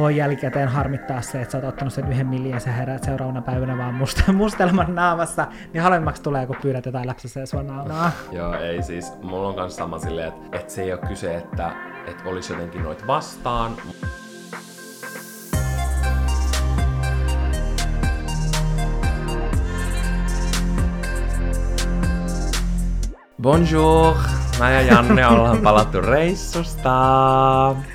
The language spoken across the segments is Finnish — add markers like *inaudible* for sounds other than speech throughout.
voi jälkikäteen harmittaa se, että sä oot ottanut sen yhden milliä ja sä heräät seuraavana päivänä vaan musta, *laughs* mustelman naamassa, niin halvemmaksi tulee, kun pyydät jotain läpsässä sua naunaa. *laughs* Joo, ei siis, mulla on kanssa sama silleen, että, että se ei ole kyse, että, että olisi jotenkin noit vastaan. Bonjour! Mä ja Janne ollaan palattu reissusta.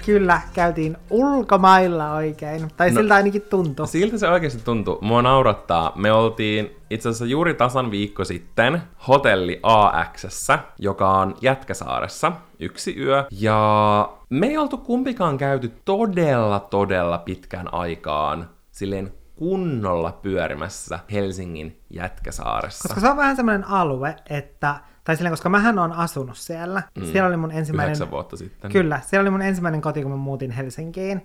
Kyllä, käytiin ulkomailla oikein. Tai no, siltä ainakin tuntui. Siltä se oikeasti tuntui. Mua naurattaa. Me oltiin itse asiassa juuri tasan viikko sitten hotelli AX, joka on Jätkäsaaressa, yksi yö. Ja me ei oltu kumpikaan käyty todella, todella pitkään aikaan silleen kunnolla pyörimässä Helsingin Jätkäsaaressa. Koska se on vähän semmoinen alue, että tai silleen, koska mähän on asunut siellä. Mm. Siellä oli mun ensimmäinen... Yhdeksän vuotta sitten. Kyllä, siellä oli mun ensimmäinen koti, kun mä muutin Helsinkiin.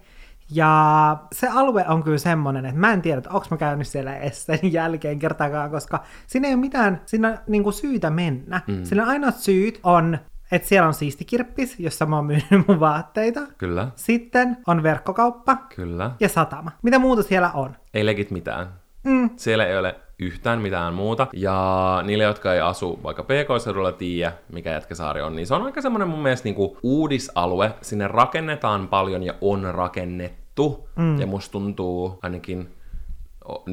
Ja se alue on kyllä semmoinen, että mä en tiedä, että onko mä käynyt siellä edes sen *laughs* jälkeen kertaakaan, koska siinä ei ole mitään siinä niin kuin syytä mennä. Mm. Sillä ainoat syyt on, että siellä on siistikirppis, jossa mä oon myynyt mun vaatteita. Kyllä. Sitten on verkkokauppa. Kyllä. Ja satama. Mitä muuta siellä on? Ei legit mitään. Mm. Siellä ei ole yhtään mitään muuta. Ja niille, jotka ei asu vaikka PK-seudulla tiedä, mikä Jätkäsaari on, niin se on aika semmoinen mun mielestä niinku uudisalue. Sinne rakennetaan paljon ja on rakennettu. Mm. Ja musta tuntuu ainakin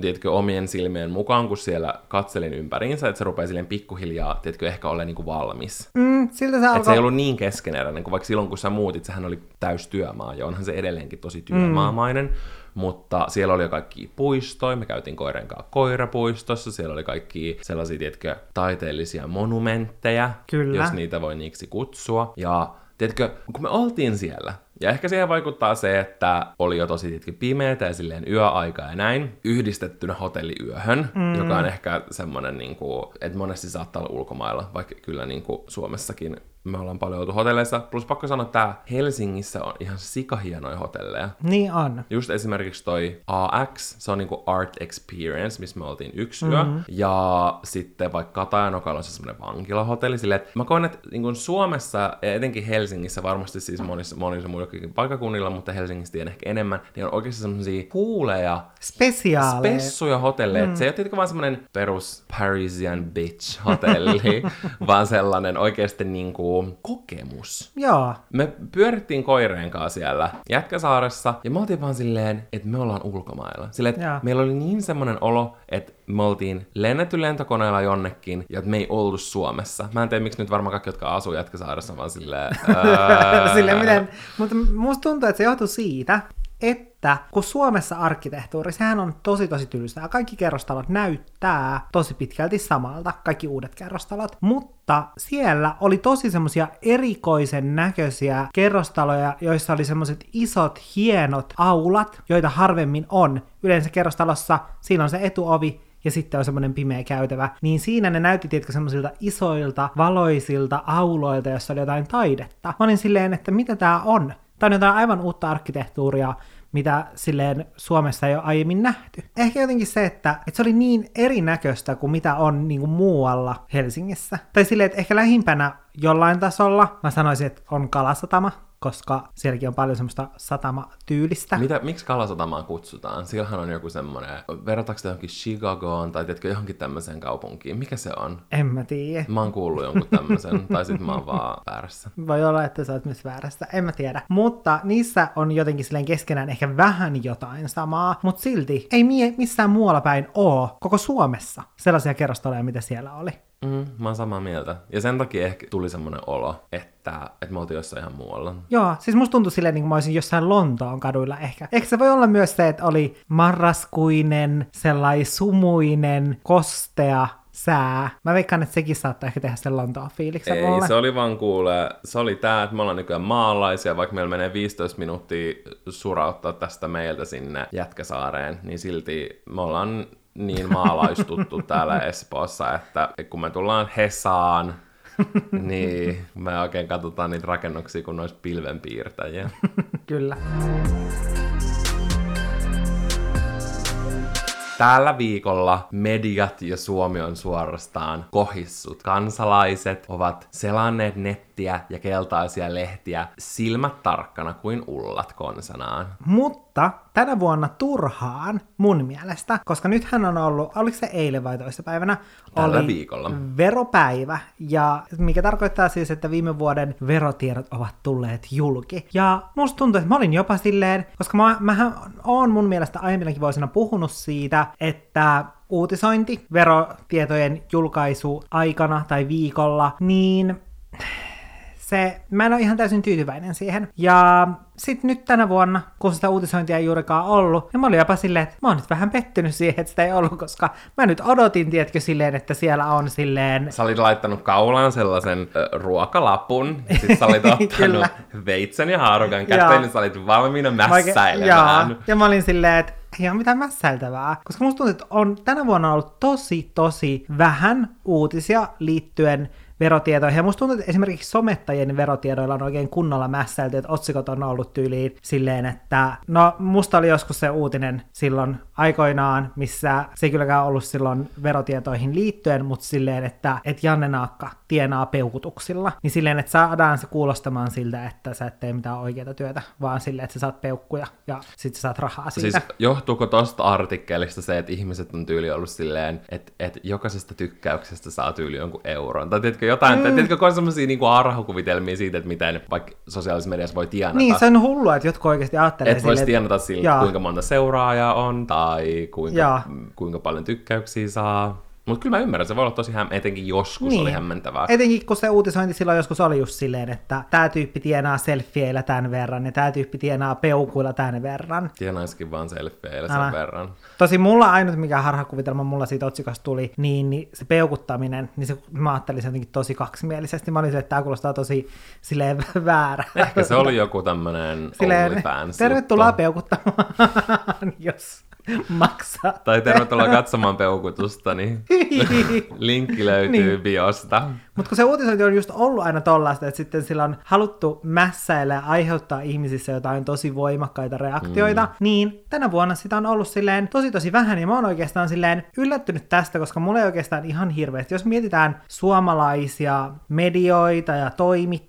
tiedätkö, omien silmien mukaan, kun siellä katselin ympäriinsä, että se rupeaa silleen pikkuhiljaa, tiedätkö, ehkä ole niin valmis. Mm, siltä se alkoi... se ei ollut niin keskeneräinen, kuin vaikka silloin, kun sä muutit, sehän oli täys työmaa, ja onhan se edelleenkin tosi työmaamainen. Mm mutta siellä oli jo kaikki puistoja, me käytiin koiren kanssa koirapuistossa, siellä oli kaikki sellaisia, tiedätkö, taiteellisia monumentteja, Kyllä. jos niitä voi niiksi kutsua. Ja tiedätkö, kun me oltiin siellä, ja ehkä siihen vaikuttaa se, että oli jo tosi tietenkin pimeätä ja silleen yöaika ja näin, yhdistettynä hotelliyöhön, mm. joka on ehkä semmoinen, niin kuin, että monesti saattaa olla ulkomailla, vaikka kyllä niin kuin Suomessakin me ollaan paljon oltu hotelleissa. Plus pakko sanoa, että Helsingissä on ihan sikahienoja hotelleja. Niin on. Just esimerkiksi toi AX, se on niinku Art Experience, missä me oltiin yksi mm-hmm. yö. Ja sitten vaikka Katajanokalla on se semmoinen vankilahotelli. Silleen, että mä koen, että niin Suomessa ja etenkin Helsingissä, varmasti siis monissa, monissa muillakin paikakunnilla, mutta Helsingissä tiedän ehkä enemmän, niin on oikeasti semmoisia huuleja, spesiaaleja, spessuja hotelleja. Mm. Se ei ole tietenkin vaan semmoinen perus Parisian bitch hotelli, *laughs* vaan sellainen oikeasti niinku kokemus. Joo. Me pyörittiin koireen kanssa siellä Jätkäsaaressa, ja me oltiin vaan silleen, että me ollaan ulkomailla. Silleen, että meillä oli niin semmoinen olo, että me oltiin lennetty lentokoneella jonnekin, ja että me ei oltu Suomessa. Mä en tiedä, miksi nyt varmaan kaikki, jotka asuu Jätkäsaaressa, vaan silleen... *laughs* Ää... silleen miten... Mutta musta tuntuu, että se johtuu siitä, että kun Suomessa arkkitehtuuri, sehän on tosi tosi tylsää. Kaikki kerrostalot näyttää tosi pitkälti samalta, kaikki uudet kerrostalot, mutta siellä oli tosi semmosia erikoisen näköisiä kerrostaloja, joissa oli semmoiset isot, hienot aulat, joita harvemmin on. Yleensä kerrostalossa siinä on se etuovi, ja sitten on semmoinen pimeä käytävä, niin siinä ne näytti, tietkö, semmoisilta isoilta, valoisilta auloilta, jossa oli jotain taidetta. Mä olin silleen, että mitä tää on? Tämä on jotain aivan uutta arkkitehtuuria, mitä silleen Suomessa ei ole aiemmin nähty. Ehkä jotenkin se, että, että se oli niin erinäköistä kuin mitä on niin kuin muualla Helsingissä. Tai silleen, että ehkä lähimpänä jollain tasolla mä sanoisin, että on Kalasatama, koska sielläkin on paljon semmoista satamatyylistä. Mitä, miksi Kalasatamaa kutsutaan? Siellähän on joku semmoinen, verrataanko sitä johonkin Chicagoon tai tiedätkö, johonkin tämmöiseen kaupunkiin? Mikä se on? En mä tiedä. Mä oon kuullut jonkun tämmöisen, tai sit mä oon vaan väärässä. Voi olla, että sä oot myös väärässä, en mä tiedä. Mutta niissä on jotenkin silleen keskenään ehkä vähän jotain samaa, mutta silti ei mie- missään muualla päin oo koko Suomessa sellaisia kerrostaloja, mitä siellä oli. Mm, mä oon samaa mieltä. Ja sen takia ehkä tuli semmoinen olo, että, että me oltiin jossain ihan muualla. Joo, siis musta tuntui silleen, niin kuin mä olisin jossain Lontoon kaduilla ehkä. Ehkä se voi olla myös se, että oli marraskuinen, sellainen sumuinen, kostea, sää. Mä veikkaan, että sekin saattaa ehkä tehdä sen Lontoon fiiliksen Ei, mulle. se oli vaan kuule, se oli tää, että me ollaan nykyään maalaisia, vaikka meillä menee 15 minuuttia surauttaa tästä meiltä sinne Jätkäsaareen, niin silti me ollaan niin maalaistuttu täällä Espoossa, että kun me tullaan Hesaan, niin me oikein katsotaan niitä rakennuksia kuin noissa pilvenpiirtäjiä. Kyllä. tällä viikolla mediat ja Suomi on suorastaan kohissut. Kansalaiset ovat selanneet nettiä ja keltaisia lehtiä silmät tarkkana kuin ullat konsanaan. Mutta tänä vuonna turhaan mun mielestä, koska nythän on ollut, oliko se eilen vai toissapäivänä? Tällä oli viikolla. veropäivä, ja mikä tarkoittaa siis, että viime vuoden verotiedot ovat tulleet julki. Ja musta tuntuu, että mä olin jopa silleen, koska mä, mähän oon mun mielestä aiemminakin vuosina puhunut siitä, että uutisointi verotietojen julkaisu aikana tai viikolla, niin se, mä en ole ihan täysin tyytyväinen siihen. Ja sitten nyt tänä vuonna, kun sitä uutisointia ei juurikaan ollut, niin mä olin jopa silleen, että mä oon nyt vähän pettynyt siihen, että sitä ei ollut, koska mä nyt odotin, tiedätkö, silleen, että siellä on silleen... Sä olit laittanut kaulaan sellaisen ö, ruokalapun, ja sit sä olit *laughs* ottanut veitsen ja haarukan käteen, niin sä olit valmiina mässäilemään. Ja mä olin silleen, että ei ole mitään mässäiltävää. Koska musta tuntuu, että on tänä vuonna ollut tosi, tosi vähän uutisia liittyen verotietoihin. Ja musta tuntuu, että esimerkiksi somettajien verotiedoilla on oikein kunnolla mässäilty, että otsikot on ollut tyyliin silleen, että no musta oli joskus se uutinen silloin aikoinaan, missä se ei kylläkään ollut silloin verotietoihin liittyen, mutta silleen, että, että Janne Naakka tienaa peukutuksilla. Niin silleen, että saadaan se kuulostamaan siltä, että sä et tee mitään oikeaa työtä, vaan silleen, että sä saat peukkuja ja sit sä saat rahaa siitä. Siis johtuuko tosta artikkelista se, että ihmiset on tyyli ollut silleen, että, että jokaisesta tykkäyksestä saa tyyli jonkun euron? Tai tiedätkö jotain, mm. tiedätkö, kun on semmosia niinku arhakuvitelmia siitä, että miten vaikka sosiaalisessa mediassa voi tienata. Niin, se on hullua, että jotkut oikeasti ajattelee että voisi tienata sillä, Jaa. kuinka monta seuraajaa on, tai kuinka, Jaa. kuinka paljon tykkäyksiä saa. Mutta kyllä mä ymmärrän, se voi olla tosi häm... etenkin joskus niin. oli hämmentävää. Etenkin kun se uutisointi silloin joskus oli just silleen, että tämä tyyppi tienaa selfieillä tämän verran ja tämä tyyppi tienaa peukuilla tämän verran. Tienaiskin vaan selfieillä Älä. sen verran. Tosi mulla ainut, mikä harhakuvitelma mulla siitä otsikosta tuli, niin, niin se peukuttaminen, niin se, mä ajattelin sen jotenkin tosi kaksimielisesti. Mä olin silleen, että tämä kuulostaa tosi silleen väärä. Ehkä se oli joku tämmönen silleen, tervetuloa peukuttamaan, *laughs* jos *laughs* maksaa. Tai tervetuloa katsomaan peukutusta, niin *laughs* linkki löytyy Niin. biosta. Mutta kun se uutisointi on just ollut aina tollaista, että sitten sillä on haluttu mässäillä ja aiheuttaa ihmisissä jotain tosi voimakkaita reaktioita, mm. niin tänä vuonna sitä on ollut silleen tosi tosi vähän, ja mä oon oikeastaan silleen yllättynyt tästä, koska mulla ei oikeastaan ihan hirveästi. Jos mietitään suomalaisia medioita ja toimittajia,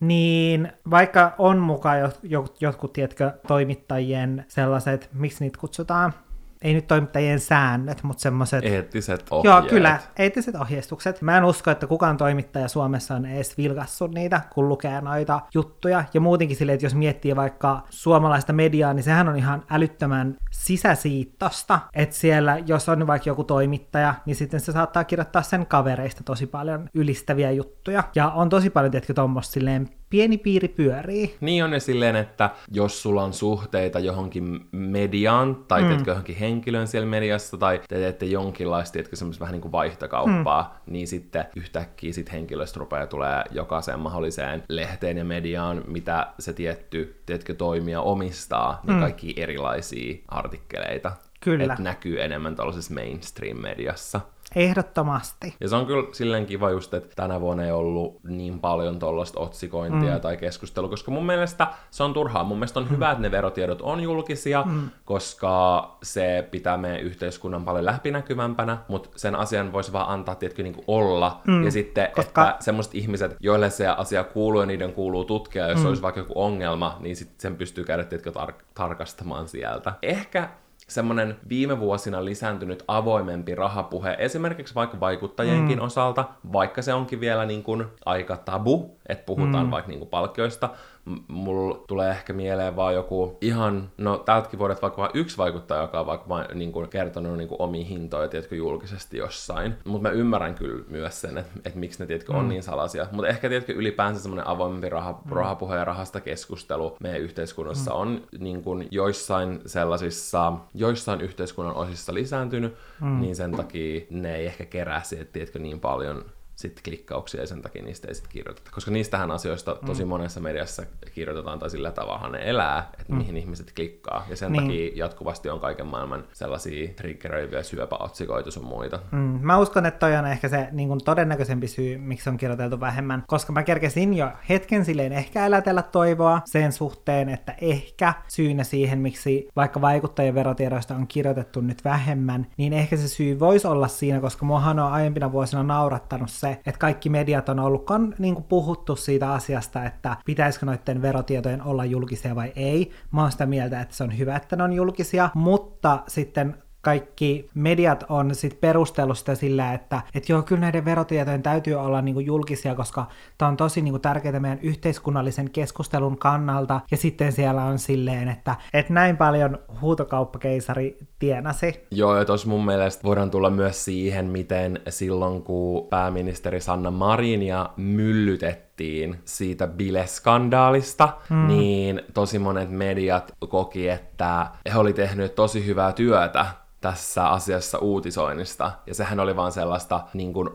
niin vaikka on mukaan jo, jo, jotkut, tiedätkö, toimittajien sellaiset, miksi niitä kutsutaan, ei nyt toimittajien säännöt, mutta semmoiset Eettiset Joo, ohjeet. kyllä, eettiset ohjeistukset. Mä en usko, että kukaan toimittaja Suomessa on edes vilkassut niitä, kun lukee noita juttuja. Ja muutenkin silleen, että jos miettii vaikka suomalaista mediaa, niin sehän on ihan älyttömän sisäsiittosta. Että siellä, jos on vaikka joku toimittaja, niin sitten se saattaa kirjoittaa sen kavereista tosi paljon ylistäviä juttuja. Ja on tosi paljon, tiedätkö, tuommoista silleen pieni piiri pyörii. Niin on ne silleen, että jos sulla on suhteita johonkin mediaan, tai mm. teetkö johonkin henkilöön siellä mediassa, tai te teette jonkinlaista, tiedätkö, semmoista vähän niin kuin vaihtokauppaa, mm. niin sitten yhtäkkiä sit henkilöstä rupeaa tulee jokaiseen mahdolliseen lehteen ja mediaan, mitä se tietty, tiedätkö, toimija omistaa, niin mm. kaikki erilaisia artikkeleita. Kyllä. Että näkyy enemmän tuollaisessa mainstream-mediassa. Ehdottomasti. Ja se on kyllä silleen kiva just, että tänä vuonna ei ollut niin paljon tuollaista otsikointia mm. tai keskustelua, koska mun mielestä se on turhaa. Mun mielestä on mm. hyvä, että ne verotiedot on julkisia, mm. koska se pitää meidän yhteiskunnan paljon läpinäkyvämpänä, mutta sen asian voisi vaan antaa, tietkö, niin olla. Mm. Ja sitten, Koska- että semmoiset ihmiset, joille se asia kuuluu ja niiden kuuluu tutkia, jos mm. olisi vaikka joku ongelma, niin sitten sen pystyy käydä, tietkö, tar- tarkastamaan sieltä. Ehkä semmoinen viime vuosina lisääntynyt avoimempi rahapuhe, esimerkiksi vaikka vaikuttajienkin mm. osalta, vaikka se onkin vielä niin kuin aika tabu, että puhutaan mm. vaikka niin kuin palkkioista, M- mulla tulee ehkä mieleen vaan joku ihan, no tältäkin vuodet vaikka vain yksi vaikuttaja, joka on vaikka vain niin kuin kertonut niin kuin omia hintoja, tiedätkö, julkisesti jossain. Mutta mä ymmärrän kyllä myös sen, että, että miksi ne, tiedätkö, on niin salaisia. Mutta ehkä, tiedätkö, ylipäänsä semmoinen avoimempi raha, rahapuhe ja rahasta keskustelu meidän yhteiskunnassa on niin kuin joissain sellaisissa, joissain yhteiskunnan osissa lisääntynyt, niin sen takia ne ei ehkä kerää siitä, tiedätkö, niin paljon sit klikkauksia ja sen takia niistä ei sit kirjoiteta. Koska niistähän asioista tosi monessa mediassa kirjoitetaan tai sillä tavalla ne elää, että mihin ihmiset klikkaa. Ja sen Niin. takia jatkuvasti on kaiken maailman sellaisia triggeröiviä syöpäotsikoita sun muita. Mm, mä uskon, että toi on ehkä se niin kuin todennäköisempi syy, miksi on kirjoiteltu vähemmän, koska mä kerkesin jo hetken silleen ehkä elätellä toivoa sen suhteen, että ehkä syynä siihen, miksi vaikka vaikuttajien verotiedoista on kirjoitettu nyt vähemmän, niin ehkä se syy voisi olla siinä, koska muahan on aiempina vuosina naurattanut se, että kaikki mediat on ollut kon, niin kuin puhuttu siitä asiasta, että pitäisikö noiden verotietojen olla julkisia vai ei. Mä oon sitä mieltä, että se on hyvä, että ne on julkisia, mutta sitten kaikki mediat on sit perustellut sitä sillä, että et joo, kyllä näiden verotietojen täytyy olla niinku julkisia, koska tämä on tosi niinku tärkeää meidän yhteiskunnallisen keskustelun kannalta. Ja sitten siellä on silleen, että et näin paljon huutokauppakeisari tienasi. Joo, ja tuossa mun mielestä voidaan tulla myös siihen, miten silloin kun pääministeri Sanna Marinia myllytettiin siitä bileskandaalista, mm. niin tosi monet mediat koki, että he oli tehnyt tosi hyvää työtä tässä asiassa uutisoinnista, ja sehän oli vaan sellaista niin kuin,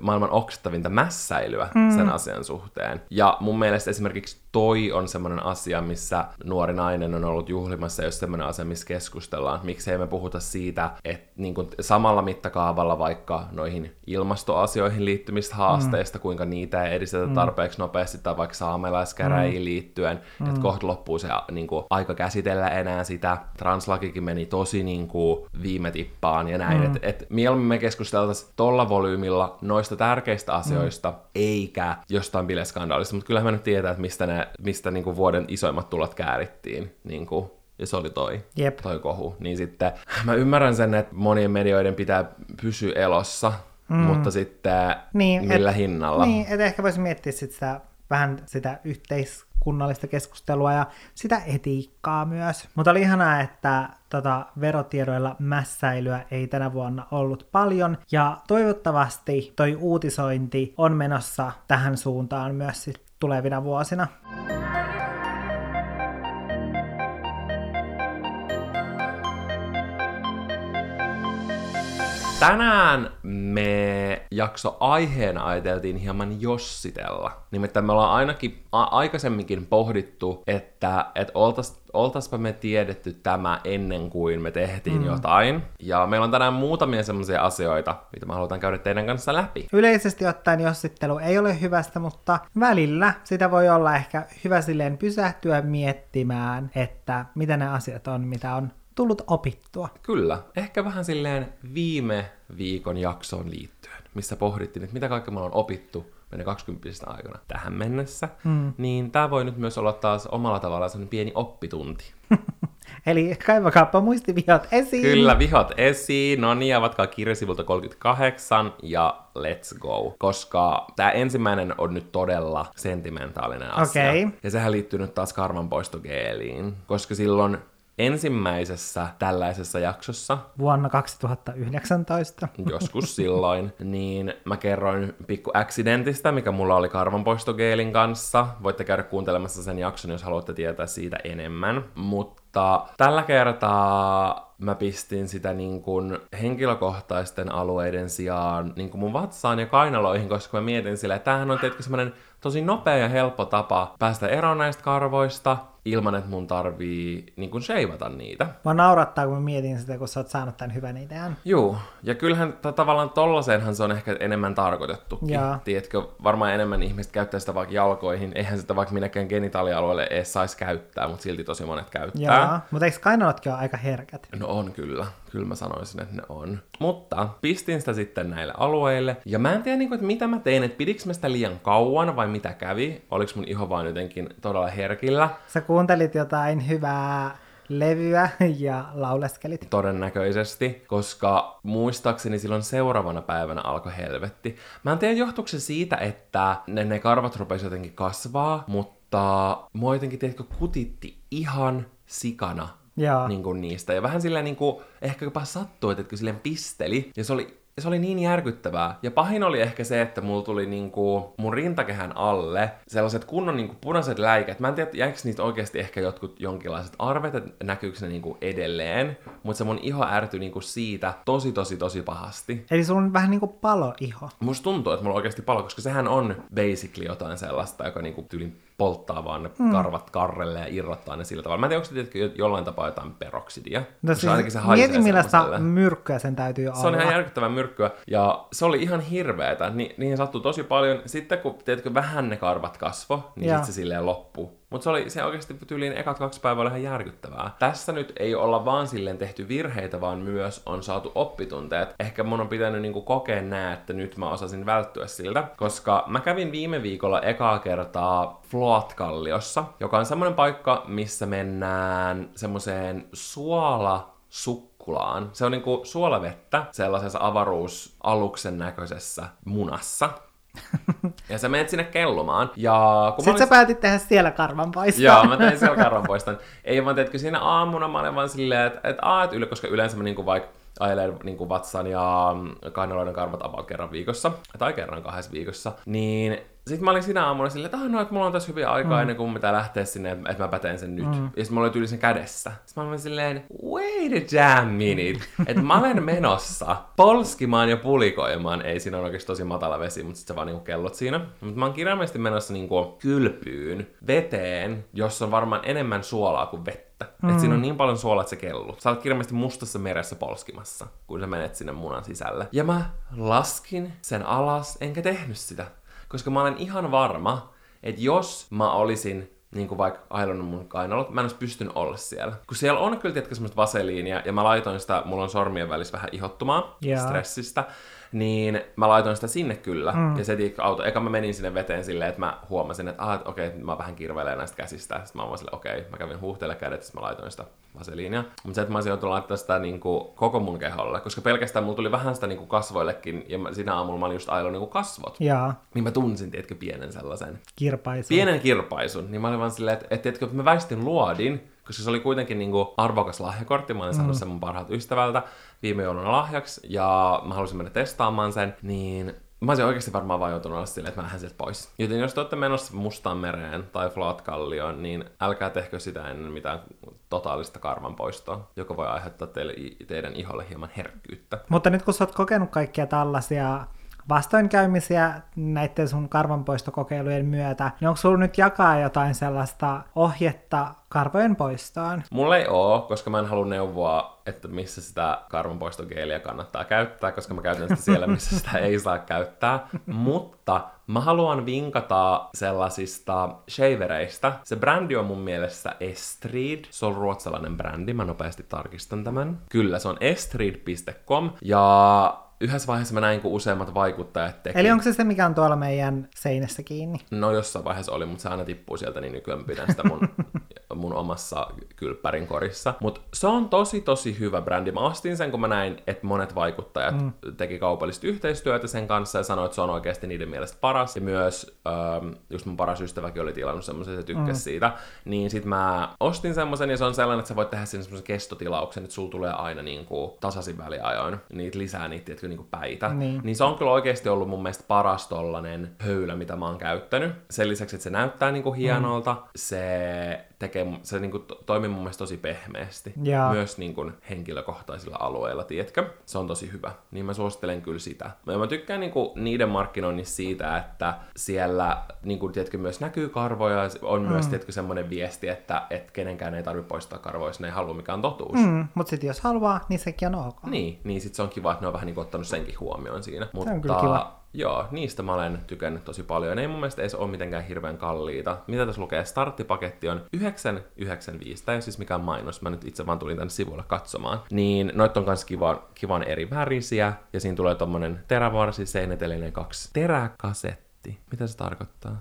maailman oksettavinta mässäilyä mm. sen asian suhteen. Ja mun mielestä esimerkiksi toi on semmoinen asia, missä nuori nainen on ollut juhlimassa, jos semmoinen asia, missä keskustellaan. Miksei me puhuta siitä, että niin kuin samalla mittakaavalla vaikka noihin ilmastoasioihin liittymistä haasteista, mm. kuinka niitä ei edistetä mm. tarpeeksi nopeasti, tai vaikka saamelaiskäräjiin mm. liittyen, mm. että kohta loppuu se niin kuin, aika käsitellä enää sitä. Translakikin meni tosi niin kuin, viime tippaan ja näin. Mm. Että et, mieluummin me keskusteltaisiin tolla volyymilla noista tärkeistä asioista, mm. eikä jostain bileskandaalista, mutta kyllähän me nyt tietää, että mistä, ne, mistä niin kuin vuoden isoimmat tulot käärittiin. Niin kuin, ja se oli toi, Jep. toi kohu. Niin sitten mä ymmärrän sen, että monien medioiden pitää pysyä elossa, mm. mutta sitten Niin, millä et- hinnalla. Niin, että ehkä voisi miettiä sit sitä, vähän sitä yhteiskunnallista keskustelua ja sitä etiikkaa myös. Mutta oli ihanaa, että tota, verotiedoilla mässäilyä ei tänä vuonna ollut paljon, ja toivottavasti toi uutisointi on menossa tähän suuntaan myös sit tulevina vuosina. Tänään me jakso aiheena ajateltiin hieman jossitella. Nimittäin me ollaan ainakin a- aikaisemminkin pohdittu, että et oltais, oltaispa me tiedetty tämä ennen kuin me tehtiin mm. jotain. Ja meillä on tänään muutamia semmoisia asioita, mitä me halutaan käydä teidän kanssa läpi. Yleisesti ottaen jossittelu ei ole hyvästä, mutta välillä sitä voi olla ehkä hyvä silleen pysähtyä miettimään, että mitä ne asiat on, mitä on tullut opittua. Kyllä, ehkä vähän silleen viime viikon jaksoon liittyen, missä pohdittiin, että mitä kaikkea me ollaan opittu meidän 20 aikana tähän mennessä, mm. niin tämä voi nyt myös olla taas omalla tavallaan sellainen pieni oppitunti. *laughs* Eli kaivakaappa muistivihot esiin. Kyllä, vihot esiin. No niin, avatkaa kirja sivulta 38 ja let's go. Koska tämä ensimmäinen on nyt todella sentimentaalinen asia. Okei. Ja sehän liittyy nyt taas karvanpoistogeeliin. Koska silloin ensimmäisessä tällaisessa jaksossa, Vuonna 2019. joskus silloin, niin mä kerroin pikku accidentista, mikä mulla oli karvanpoistogeelin kanssa. Voitte käydä kuuntelemassa sen jakson, jos haluatte tietää siitä enemmän. Mutta tällä kertaa mä pistin sitä niin kuin henkilökohtaisten alueiden sijaan niin kuin mun vatsaan ja kainaloihin, koska mä mietin sillä, että tämähän on tietenkin semmoinen tosi nopea ja helppo tapa päästä eroon näistä karvoista, ilman että mun tarvii niin kuin sheivata niitä. Mä naurattaa, kun mä mietin sitä, kun sä oot saanut tämän hyvän idean. Juu, ja kyllähän t- tavallaan tollaseenhan se on ehkä enemmän tarkoitettukin. Jaa. Tiedätkö, varmaan enemmän ihmiset käyttää sitä vaikka jalkoihin. Eihän sitä vaikka minäkään genitaalialueelle edes saisi käyttää, mutta silti tosi monet käyttää. Joo, mutta eikö kainalotkin ole aika herkät? No on kyllä. Kyllä mä sanoisin, että ne on. Mutta pistin sitä sitten näille alueille. Ja mä en tiedä, niin kuin, että mitä mä tein, että pidikö mä sitä liian kauan vai mitä kävi. Oliko mun iho vaan jotenkin todella herkillä. Sä kuuntelit jotain hyvää levyä ja lauleskelit. Todennäköisesti, koska muistaakseni silloin seuraavana päivänä alkoi helvetti. Mä en tiedä, johtuuko se siitä, että ne, ne karvat rupesi jotenkin kasvaa, mutta mua jotenkin, tiedätkö, kutitti ihan sikana Joo. niin kuin niistä. Ja vähän silleen niin kuin, ehkä jopa sattui, että silleen pisteli, ja se oli se oli niin järkyttävää. Ja pahin oli ehkä se, että mulla tuli niinku mun rintakehän alle sellaiset kunnon niinku punaiset läikät. Mä en tiedä, jäikö niistä oikeasti ehkä jotkut jonkinlaiset arvet, että näkyykö ne niinku edelleen. Mutta se mun iho ärtyi niinku siitä tosi, tosi, tosi pahasti. Eli sulla on vähän niinku paloiho. Musta tuntuu, että mulla on oikeasti palo, koska sehän on basically jotain sellaista, joka niinku tyylin polttaa vaan ne mm. karvat karrelle ja irrottaa ne sillä tavalla. Mä en tiedä, onko se tietenkin jollain tapaa jotain peroksidia. No siis, ainakin se mieti millaista myrkkyä sen täytyy olla. Se on ihan järkyttävää myrkkyä. Ja se oli ihan hirveetä. Ni, niihin sattui tosi paljon. Sitten kun, tiedätkö, vähän ne karvat kasvo, niin sitten se silleen loppuu. Mutta se oli se oikeasti tyyliin ekat kaksi päivää oli ihan järkyttävää. Tässä nyt ei olla vaan silleen tehty virheitä, vaan myös on saatu oppitunteet. Ehkä mun on pitänyt niinku kokea nää, että nyt mä osasin välttyä siltä. Koska mä kävin viime viikolla ekaa kertaa Float-kalliossa, joka on semmoinen paikka, missä mennään semmoiseen suola sukkulaan. Se on niinku suolavettä sellaisessa avaruusaluksen näköisessä munassa. *laughs* ja sä menet sinne kellumaan. Ja kun Sitten sä olin- päätit tehdä siellä karvanpaistaa. Joo, mä tein siellä *laughs* karvan poistan. Ei vaan, teetkö siinä aamuna mä olen vaan silleen, että et, aa, et yle, koska yleensä mä niinku vaikka ajelen niinku vatsan ja kainaloiden karvat about kerran viikossa, tai kerran kahdessa viikossa, niin sitten mä olin siinä aamuna silleen, että ah, no, että mulla on tässä hyvin aikaa mm. ennen kuin mun pitää lähteä sinne, että mä päteen sen nyt. Mm. Ja sitten mulla oli tyyli sen kädessä. Sitten mä olin silleen, wait a damn minute, että mä olen menossa polskimaan ja pulikoimaan. Ei, siinä on oikeasti tosi matala vesi, mutta sitten sä vaan niinku kellot siinä. Mutta mä oon kirjaimellisesti menossa niinku kylpyyn, veteen, jossa on varmaan enemmän suolaa kuin vettä. Mm. Et siinä on niin paljon suolaa, että se kellut. Sä olet kirjaimellisesti mustassa meressä polskimassa, kun sä menet sinne munan sisälle. Ja mä laskin sen alas, enkä tehnyt sitä. Koska mä olen ihan varma, että jos mä olisin niin kuin vaikka ailannut mun kainalot, mä en olisi pystynyt olla siellä. Kun siellä on kyllä tietenkin semmoista vaseliinia, ja mä laitoin sitä, mulla on sormien välissä vähän ihottumaa Jaa. stressistä, niin mä laitoin sitä sinne kyllä. Mm. Ja se tiikka auto, eka mä menin sinne veteen silleen, että mä huomasin, että ah, okei, okay, mä vähän kirveilen näistä käsistä. Sitten mä olin silleen, okei, okay, mä kävin huuhteelle kädet, sitten mä laitoin sitä vaseliinia. Mutta se, että mä olisin joutunut laittaa sitä niin kuin, koko mun keholle, koska pelkästään mulla tuli vähän sitä niin kuin kasvoillekin, ja mä, siinä aamulla mä olin just ailon niin kuin kasvot. Jaa, Niin mä tunsin, tiedätkö, pienen sellaisen kirpaisu. pienen kirpaisun, niin mä olin vaan silleen, että, että, tiedätkö, että mä väistin luodin, koska se oli kuitenkin niin kuin arvokas lahjakortti, mä olin saanut sen mun parhaat ystävältä viime jouluna lahjaksi, ja mä halusin mennä testaamaan sen, niin mä olisin oikeasti varmaan vaan joutunut olla silleen, että mä lähden sieltä pois. Joten jos te olette menossa Mustaan mereen tai Flat-kallioon, niin älkää tehkö sitä ennen mitään totaalista karvan poistoa, joka voi aiheuttaa teille, teidän iholle hieman herkkyyttä. Mutta nyt kun sä oot kokenut kaikkia tällaisia vastoinkäymisiä näiden sun karvanpoistokokeilujen myötä, niin onko sulla nyt jakaa jotain sellaista ohjetta karvojen poistoon? Mulla ei oo, koska mä en halua neuvoa, että missä sitä karvanpoistogeeliä kannattaa käyttää, koska mä käytän sitä siellä, missä sitä ei saa käyttää. Mutta mä haluan vinkata sellaisista shavereista. Se brändi on mun mielestä Estrid. Se on ruotsalainen brändi, mä nopeasti tarkistan tämän. Kyllä, se on estrid.com. Ja yhdessä vaiheessa mä näin, kun useammat vaikuttajat teki. Eli onko se se, mikä on tuolla meidän seinässä kiinni? No jossain vaiheessa oli, mutta se aina tippuu sieltä, niin nykyään pidän sitä mun, *laughs* mun omassa kylppärin korissa. Mutta se on tosi tosi hyvä brändi. Mä ostin sen, kun mä näin, että monet vaikuttajat mm. teki kaupallista yhteistyötä sen kanssa ja sanoi, että se on oikeasti niiden mielestä paras. Ja myös ähm, just mun paras ystäväkin oli tilannut semmoisen, se tykkäsi mm. siitä. Niin sit mä ostin semmoisen ja se on sellainen, että sä voit tehdä sinne semmoisen kestotilauksen, että sulla tulee aina niinku tasaisin väliajoin niitä lisää niitä, tiedätkö, niinku päitä. Niin. Niin se on kyllä oikeasti ollut mun mielestä paras tollanen höylä, mitä mä oon käyttänyt. Sen lisäksi, että se näyttää niinku hienolta, se tekee, se niinku to- toimii mun mielestä tosi pehmeästi. Jaa. Myös niinku henkilökohtaisilla alueilla, tiedätkö? Se on tosi hyvä. Niin mä suosittelen kyllä sitä. Ja mä tykkään niinku niiden markkinoinnissa siitä, että siellä niinku, tiedätkö, myös näkyy karvoja. On myös, tiedätkö, semmoinen viesti, että et kenenkään ei tarvitse poistaa karvoja, jos ne ei halua, mikä on totuus. Mm, mutta sitten jos haluaa, niin sekin on ok. Niin, niin sit se on kiva, että ne on vähän niin ottanut senkin huomioon siinä. Mutta on kyllä kiva. Joo, niistä mä olen tykännyt tosi paljon. Ne ei mun mielestä edes ole mitenkään hirveän kalliita. Mitä tässä lukee? Starttipaketti on 9,95. Tämä ei siis mikään mainos, mä nyt itse vaan tulin tänne sivuille katsomaan. Niin noit on kans kiva, kivan eri värisiä. Ja siinä tulee tommonen terävarsi, seinätelinen kaksi teräkasetti. Mitä se tarkoittaa?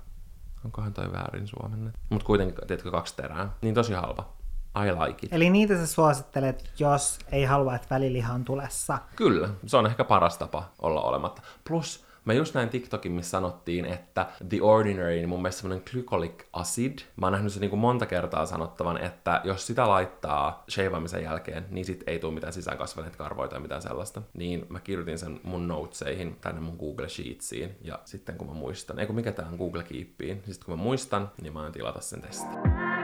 Onkohan toi väärin suomenne? Mut kuitenkin, tiedätkö, kaksi terää. Niin tosi halpa. I like it. Eli niitä sä suosittelet, jos ei halua, että väliliha on tulessa. Kyllä, se on ehkä paras tapa olla olematta. Plus Mä just näin TikTokin, missä sanottiin, että The Ordinary, niin mun mielestä semmonen glycolic acid. Mä oon nähnyt se niin monta kertaa sanottavan, että jos sitä laittaa shaveamisen jälkeen, niin sit ei tule mitään sisäänkasvaneet karvoja tai mitään sellaista. Niin mä kirjoitin sen mun noteseihin, tänne mun Google Sheetsiin. Ja sitten kun mä muistan, ei kun mikä tää on Google Keepiin, niin sitten kun mä muistan, niin mä oon tilata sen testin.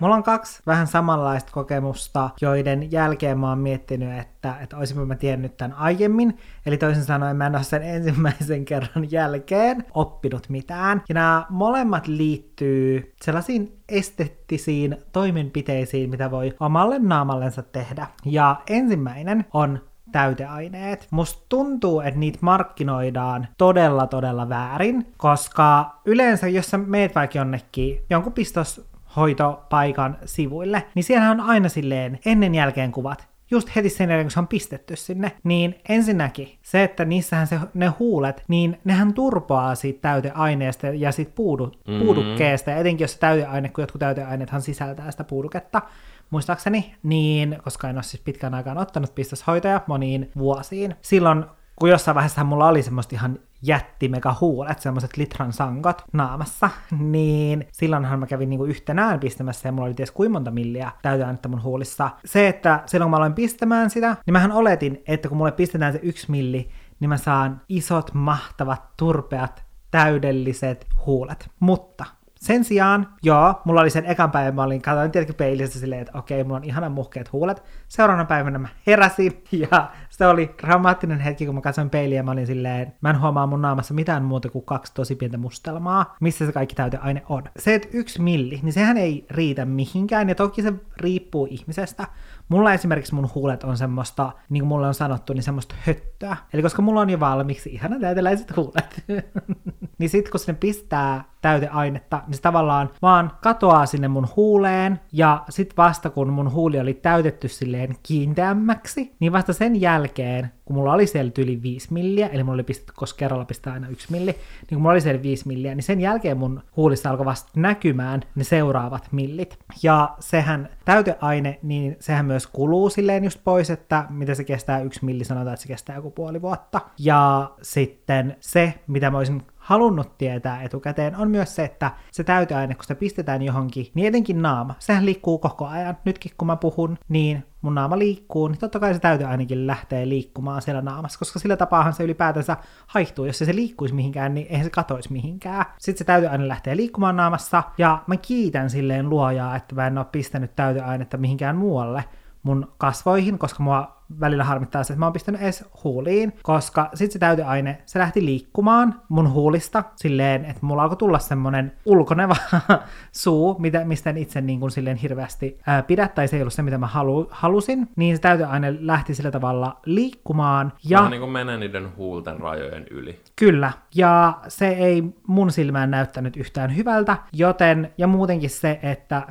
Mulla on kaksi vähän samanlaista kokemusta, joiden jälkeen mä oon miettinyt, että, että olisinko mä tiennyt tämän aiemmin. Eli toisin sanoen mä en ole sen ensimmäisen *laughs* kerran jälkeen oppinut mitään. Ja nämä molemmat liittyy sellaisiin esteettisiin toimenpiteisiin, mitä voi omalle naamallensa tehdä. Ja ensimmäinen on täyteaineet. Musta tuntuu, että niitä markkinoidaan todella todella väärin, koska yleensä jos sä meet vaikka jonnekin jonkun pistos hoitopaikan sivuille, niin siellä on aina silleen ennen jälkeen kuvat, just heti sen jälkeen, kun se on pistetty sinne, niin ensinnäkin se, että niissähän se, ne huulet, niin nehän turpoaa siitä täyteaineesta ja siitä puudu, mm-hmm. puudukkeesta, ja etenkin jos se täyteaine, kun jotkut täyteaineethan sisältää sitä puuduketta, muistaakseni, niin, koska en ole siis pitkään aikaan ottanut pistoshoitoja moniin vuosiin, silloin kun jossain vaiheessa mulla oli semmoista ihan jättimega huulet, semmoiset litran sangot naamassa, niin silloinhan mä kävin niinku yhtenään pistämässä ja mulla oli ties kuinka monta milliä täyteainetta mun huulissa. Se, että silloin kun mä aloin pistämään sitä, niin mähän oletin, että kun mulle pistetään se yksi milli, niin mä saan isot, mahtavat, turpeat, täydelliset huulet. Mutta sen sijaan, joo, mulla oli sen ekan päivän, mä olin, katsoin tietenkin peilistä silleen, että okei, mulla on ihanan muhkeat huulet. Seuraavana päivänä mä heräsin, *laughs* ja se oli dramaattinen hetki, kun mä katsoin peiliä, mä olin silleen, mä en huomaa mun naamassa mitään muuta kuin kaksi tosi pientä mustelmaa, missä se kaikki täyteaine on. Se, että yksi milli, niin sehän ei riitä mihinkään, ja toki se riippuu ihmisestä, Mulla esimerkiksi mun huulet on semmoista, niin kuin mulle on sanottu, niin semmoista höttöä. Eli koska mulla on jo valmiiksi ihana täyteläiset huulet, *laughs* niin sit kun sinne pistää täyteainetta, niin se tavallaan vaan katoaa sinne mun huuleen, ja sit vasta kun mun huuli oli täytetty silleen kiinteämmäksi, niin vasta sen jälkeen, kun mulla oli siellä yli 5 milliä, eli mulla oli pistetty, koska kerralla pistää aina 1 milli, niin kun mulla oli siellä 5 milliä, niin sen jälkeen mun huulissa alkoi vasta näkymään ne seuraavat millit. Ja sehän täyteaine, niin sehän myös kuluu silleen just pois, että mitä se kestää yksi milli, sanotaan, että se kestää joku puoli vuotta. Ja sitten se, mitä mä olisin halunnut tietää etukäteen, on myös se, että se täyteaine, kun sitä pistetään johonkin, niin etenkin naama, sehän liikkuu koko ajan. Nytkin kun mä puhun, niin mun naama liikkuu, niin totta kai se täyteainekin lähtee liikkumaan siellä naamassa, koska sillä tapaahan se ylipäätänsä haihtuu. Jos se, liikkuisi mihinkään, niin eihän se katoisi mihinkään. Sitten se täyteaine lähtee liikkumaan naamassa, ja mä kiitän silleen luojaa, että mä en ole pistänyt täyteainetta mihinkään muualle, mun kasvoihin, koska mua välillä harmittaa se, että mä oon pistänyt edes huuliin, koska sit se täyteaine, se lähti liikkumaan mun huulista silleen, että mulla alkoi tulla semmonen ulkoneva *laughs* suu, mitä, mistä en itse niin kuin silleen hirveästi ää, pidä, tai se ei ollut se, mitä mä halu, halusin, niin se täyteaine lähti sillä tavalla liikkumaan. Ja... Vähän niin kuin menee niiden huulten rajojen yli. Kyllä, ja se ei mun silmään näyttänyt yhtään hyvältä, joten, ja muutenkin se, että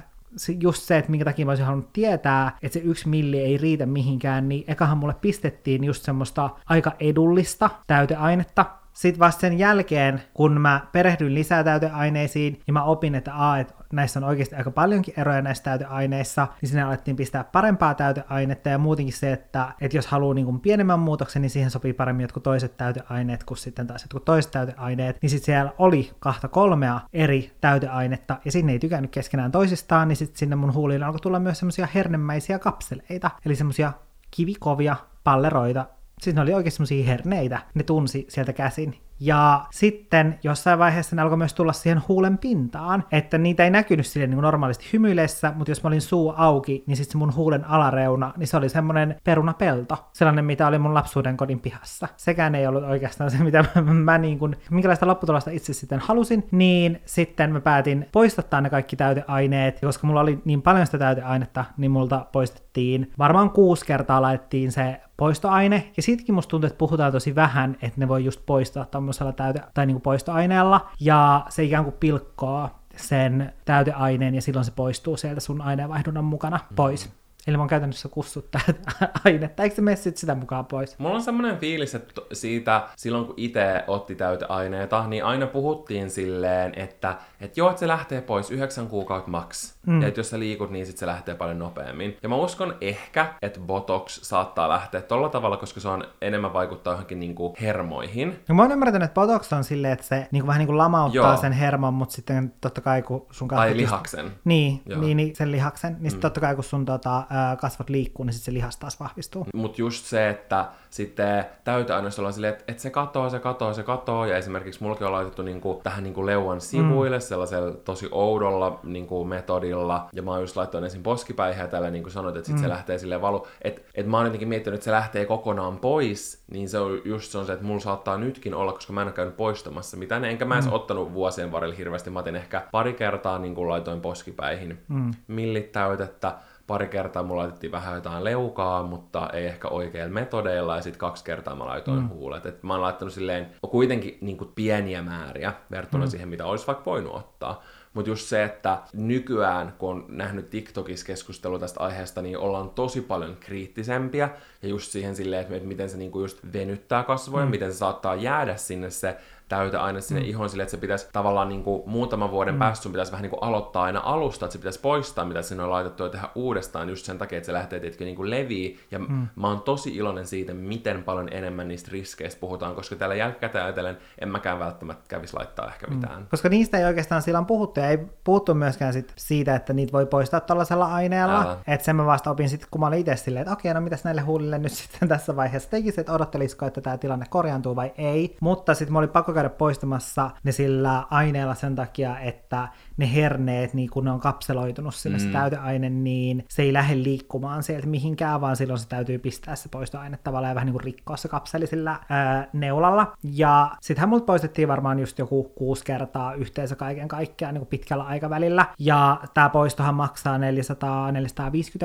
just se, että minkä takia mä olisin halunnut tietää, että se yksi milli ei riitä mihinkään, niin ekahan mulle pistettiin just semmoista aika edullista täyteainetta, sitten vasta sen jälkeen, kun mä perehdyin lisää täyteaineisiin, niin mä opin, että a, että näissä on oikeasti aika paljonkin eroja näissä täyteaineissa, niin sinne alettiin pistää parempaa täyteainetta ja muutenkin se, että, että jos haluaa niin kuin pienemmän muutoksen, niin siihen sopii paremmin jotkut toiset täyteaineet kuin sitten taas jotkut toiset täyteaineet, niin sitten siellä oli kahta kolmea eri täyteainetta ja sinne ei tykännyt keskenään toisistaan, niin sitten sinne mun huuliin alkoi tulla myös semmoisia hernemäisiä kapseleita, eli semmoisia kivikovia palleroita, Siis ne oli oikein semmoisia herneitä, ne tunsi sieltä käsin. Ja sitten jossain vaiheessa ne alkoi myös tulla siihen huulen pintaan, että niitä ei näkynyt sille niin normaalisti hymyilessä, mutta jos mä olin suu auki, niin sitten se mun huulen alareuna, niin se oli semmoinen perunapelto, sellainen mitä oli mun lapsuuden kodin pihassa. Sekään ei ollut oikeastaan se, mitä mä, mä niin kuin, minkälaista lopputulosta itse sitten halusin, niin sitten mä päätin poistattaa ne kaikki täyteaineet, koska mulla oli niin paljon sitä täyteainetta, niin multa poistettiin, varmaan kuusi kertaa laitettiin se poistoaine, ja sitkin musta tuntuu, että puhutaan tosi vähän, että ne voi just poistaa tuommoisella täyte- tai niinku poistoaineella, ja se ikään kuin pilkkoa sen täyteaineen, ja silloin se poistuu sieltä sun aineenvaihdunnan mukana pois. Mm. Eli oon käytännössä kussut tätä *laughs* ainetta. Eikö se mene sit sitä mukaan pois? Mulla on semmoinen fiilis, että siitä silloin kun itse otti täyteaineita, niin aina puhuttiin silleen, että et joo, että se lähtee pois yhdeksän kuukautta maks. Mm. Ja että jos sä liikut, niin sit se lähtee paljon nopeammin. Ja mä uskon ehkä, että Botox saattaa lähteä tolla tavalla, koska se on enemmän vaikuttaa johonkin niinku hermoihin. No mä oon ymmärtänyt, että Botox on silleen, että se niin vähän niin kuin lamauttaa Joo. sen hermon, mutta sitten totta kai kun sun. Tai lihaksen. Niin, Joo. niin, niin, sen lihaksen. Niin mm. totta kai kun sun tota, kasvot liikkuu, niin sitten se lihas taas vahvistuu. Mutta just se, että sitten täyteaineissa ollaan silleen, että, että se katoo, se katoo, se katoo. Ja esimerkiksi mullakin on laitettu niinku, tähän niinku leuan sivuille mm. sellaisella tosi oudolla niinku, metodilla. Ja mä oon just laittanut ensin poskipäihin ja tällä niin kuin sanoit, että sit mm. se lähtee silleen valu. Että et mä oon jotenkin miettinyt, että se lähtee kokonaan pois. Niin se on just se, on se että mulla saattaa nytkin olla, koska mä en ole käynyt poistamassa mitään. Enkä mä edes mm. ottanut vuosien varrella hirveästi. Mä otin ehkä pari kertaa niin kuin laitoin poskipäihin mm. millit täytettä pari kertaa mulla laitettiin vähän jotain leukaa, mutta ei ehkä oikeilla metodeilla, ja sitten kaksi kertaa mä laitoin mm. huulet. Et mä oon laittanut silleen kuitenkin niin kuin pieniä määriä verrattuna mm. siihen, mitä olisi vaikka voinut ottaa. Mutta just se, että nykyään, kun on nähnyt TikTokissa keskustelua tästä aiheesta, niin ollaan tosi paljon kriittisempiä. Ja just siihen silleen, että miten se niinku just venyttää kasvoja, mm. miten se saattaa jäädä sinne se täyteaine sinne mm. ihon sille, että se pitäisi tavallaan niin kuin muutaman vuoden mm. päästä sun pitäisi vähän niin kuin aloittaa aina alusta, että se pitäisi poistaa, mitä sinne on laitettu ja tehdä uudestaan just sen takia, että se lähtee tietenkin niin kuin levii. Ja mm. mä oon tosi iloinen siitä, miten paljon enemmän niistä riskeistä puhutaan, koska täällä jälkikäteen ajatellen en mäkään välttämättä kävisi laittaa ehkä mitään. Mm. Koska niistä ei oikeastaan silloin puhuttu ja ei puhuttu myöskään sit siitä, että niitä voi poistaa tällaisella aineella. Että sen mä vasta opin sitten, kun mä olin itse silleen, että okei, no mitäs näille huulille nyt sitten tässä vaiheessa tekisi, että odottelisiko, että tämä tilanne korjaantuu vai ei. Mutta sitten mä olin pakko käydä poistamassa ne sillä aineella sen takia, että ne herneet, niin kun ne on kapseloitunut sinne mm. se täyteaine, niin se ei lähde liikkumaan sieltä mihinkään, vaan silloin se täytyy pistää se poistoaine tavallaan ja vähän niin kuin rikkoa se kapseli sillä ää, neulalla. Ja sittenhän multa poistettiin varmaan just joku kuusi kertaa yhteensä kaiken kaikkiaan niin kuin pitkällä aikavälillä. Ja tämä poistohan maksaa 400-450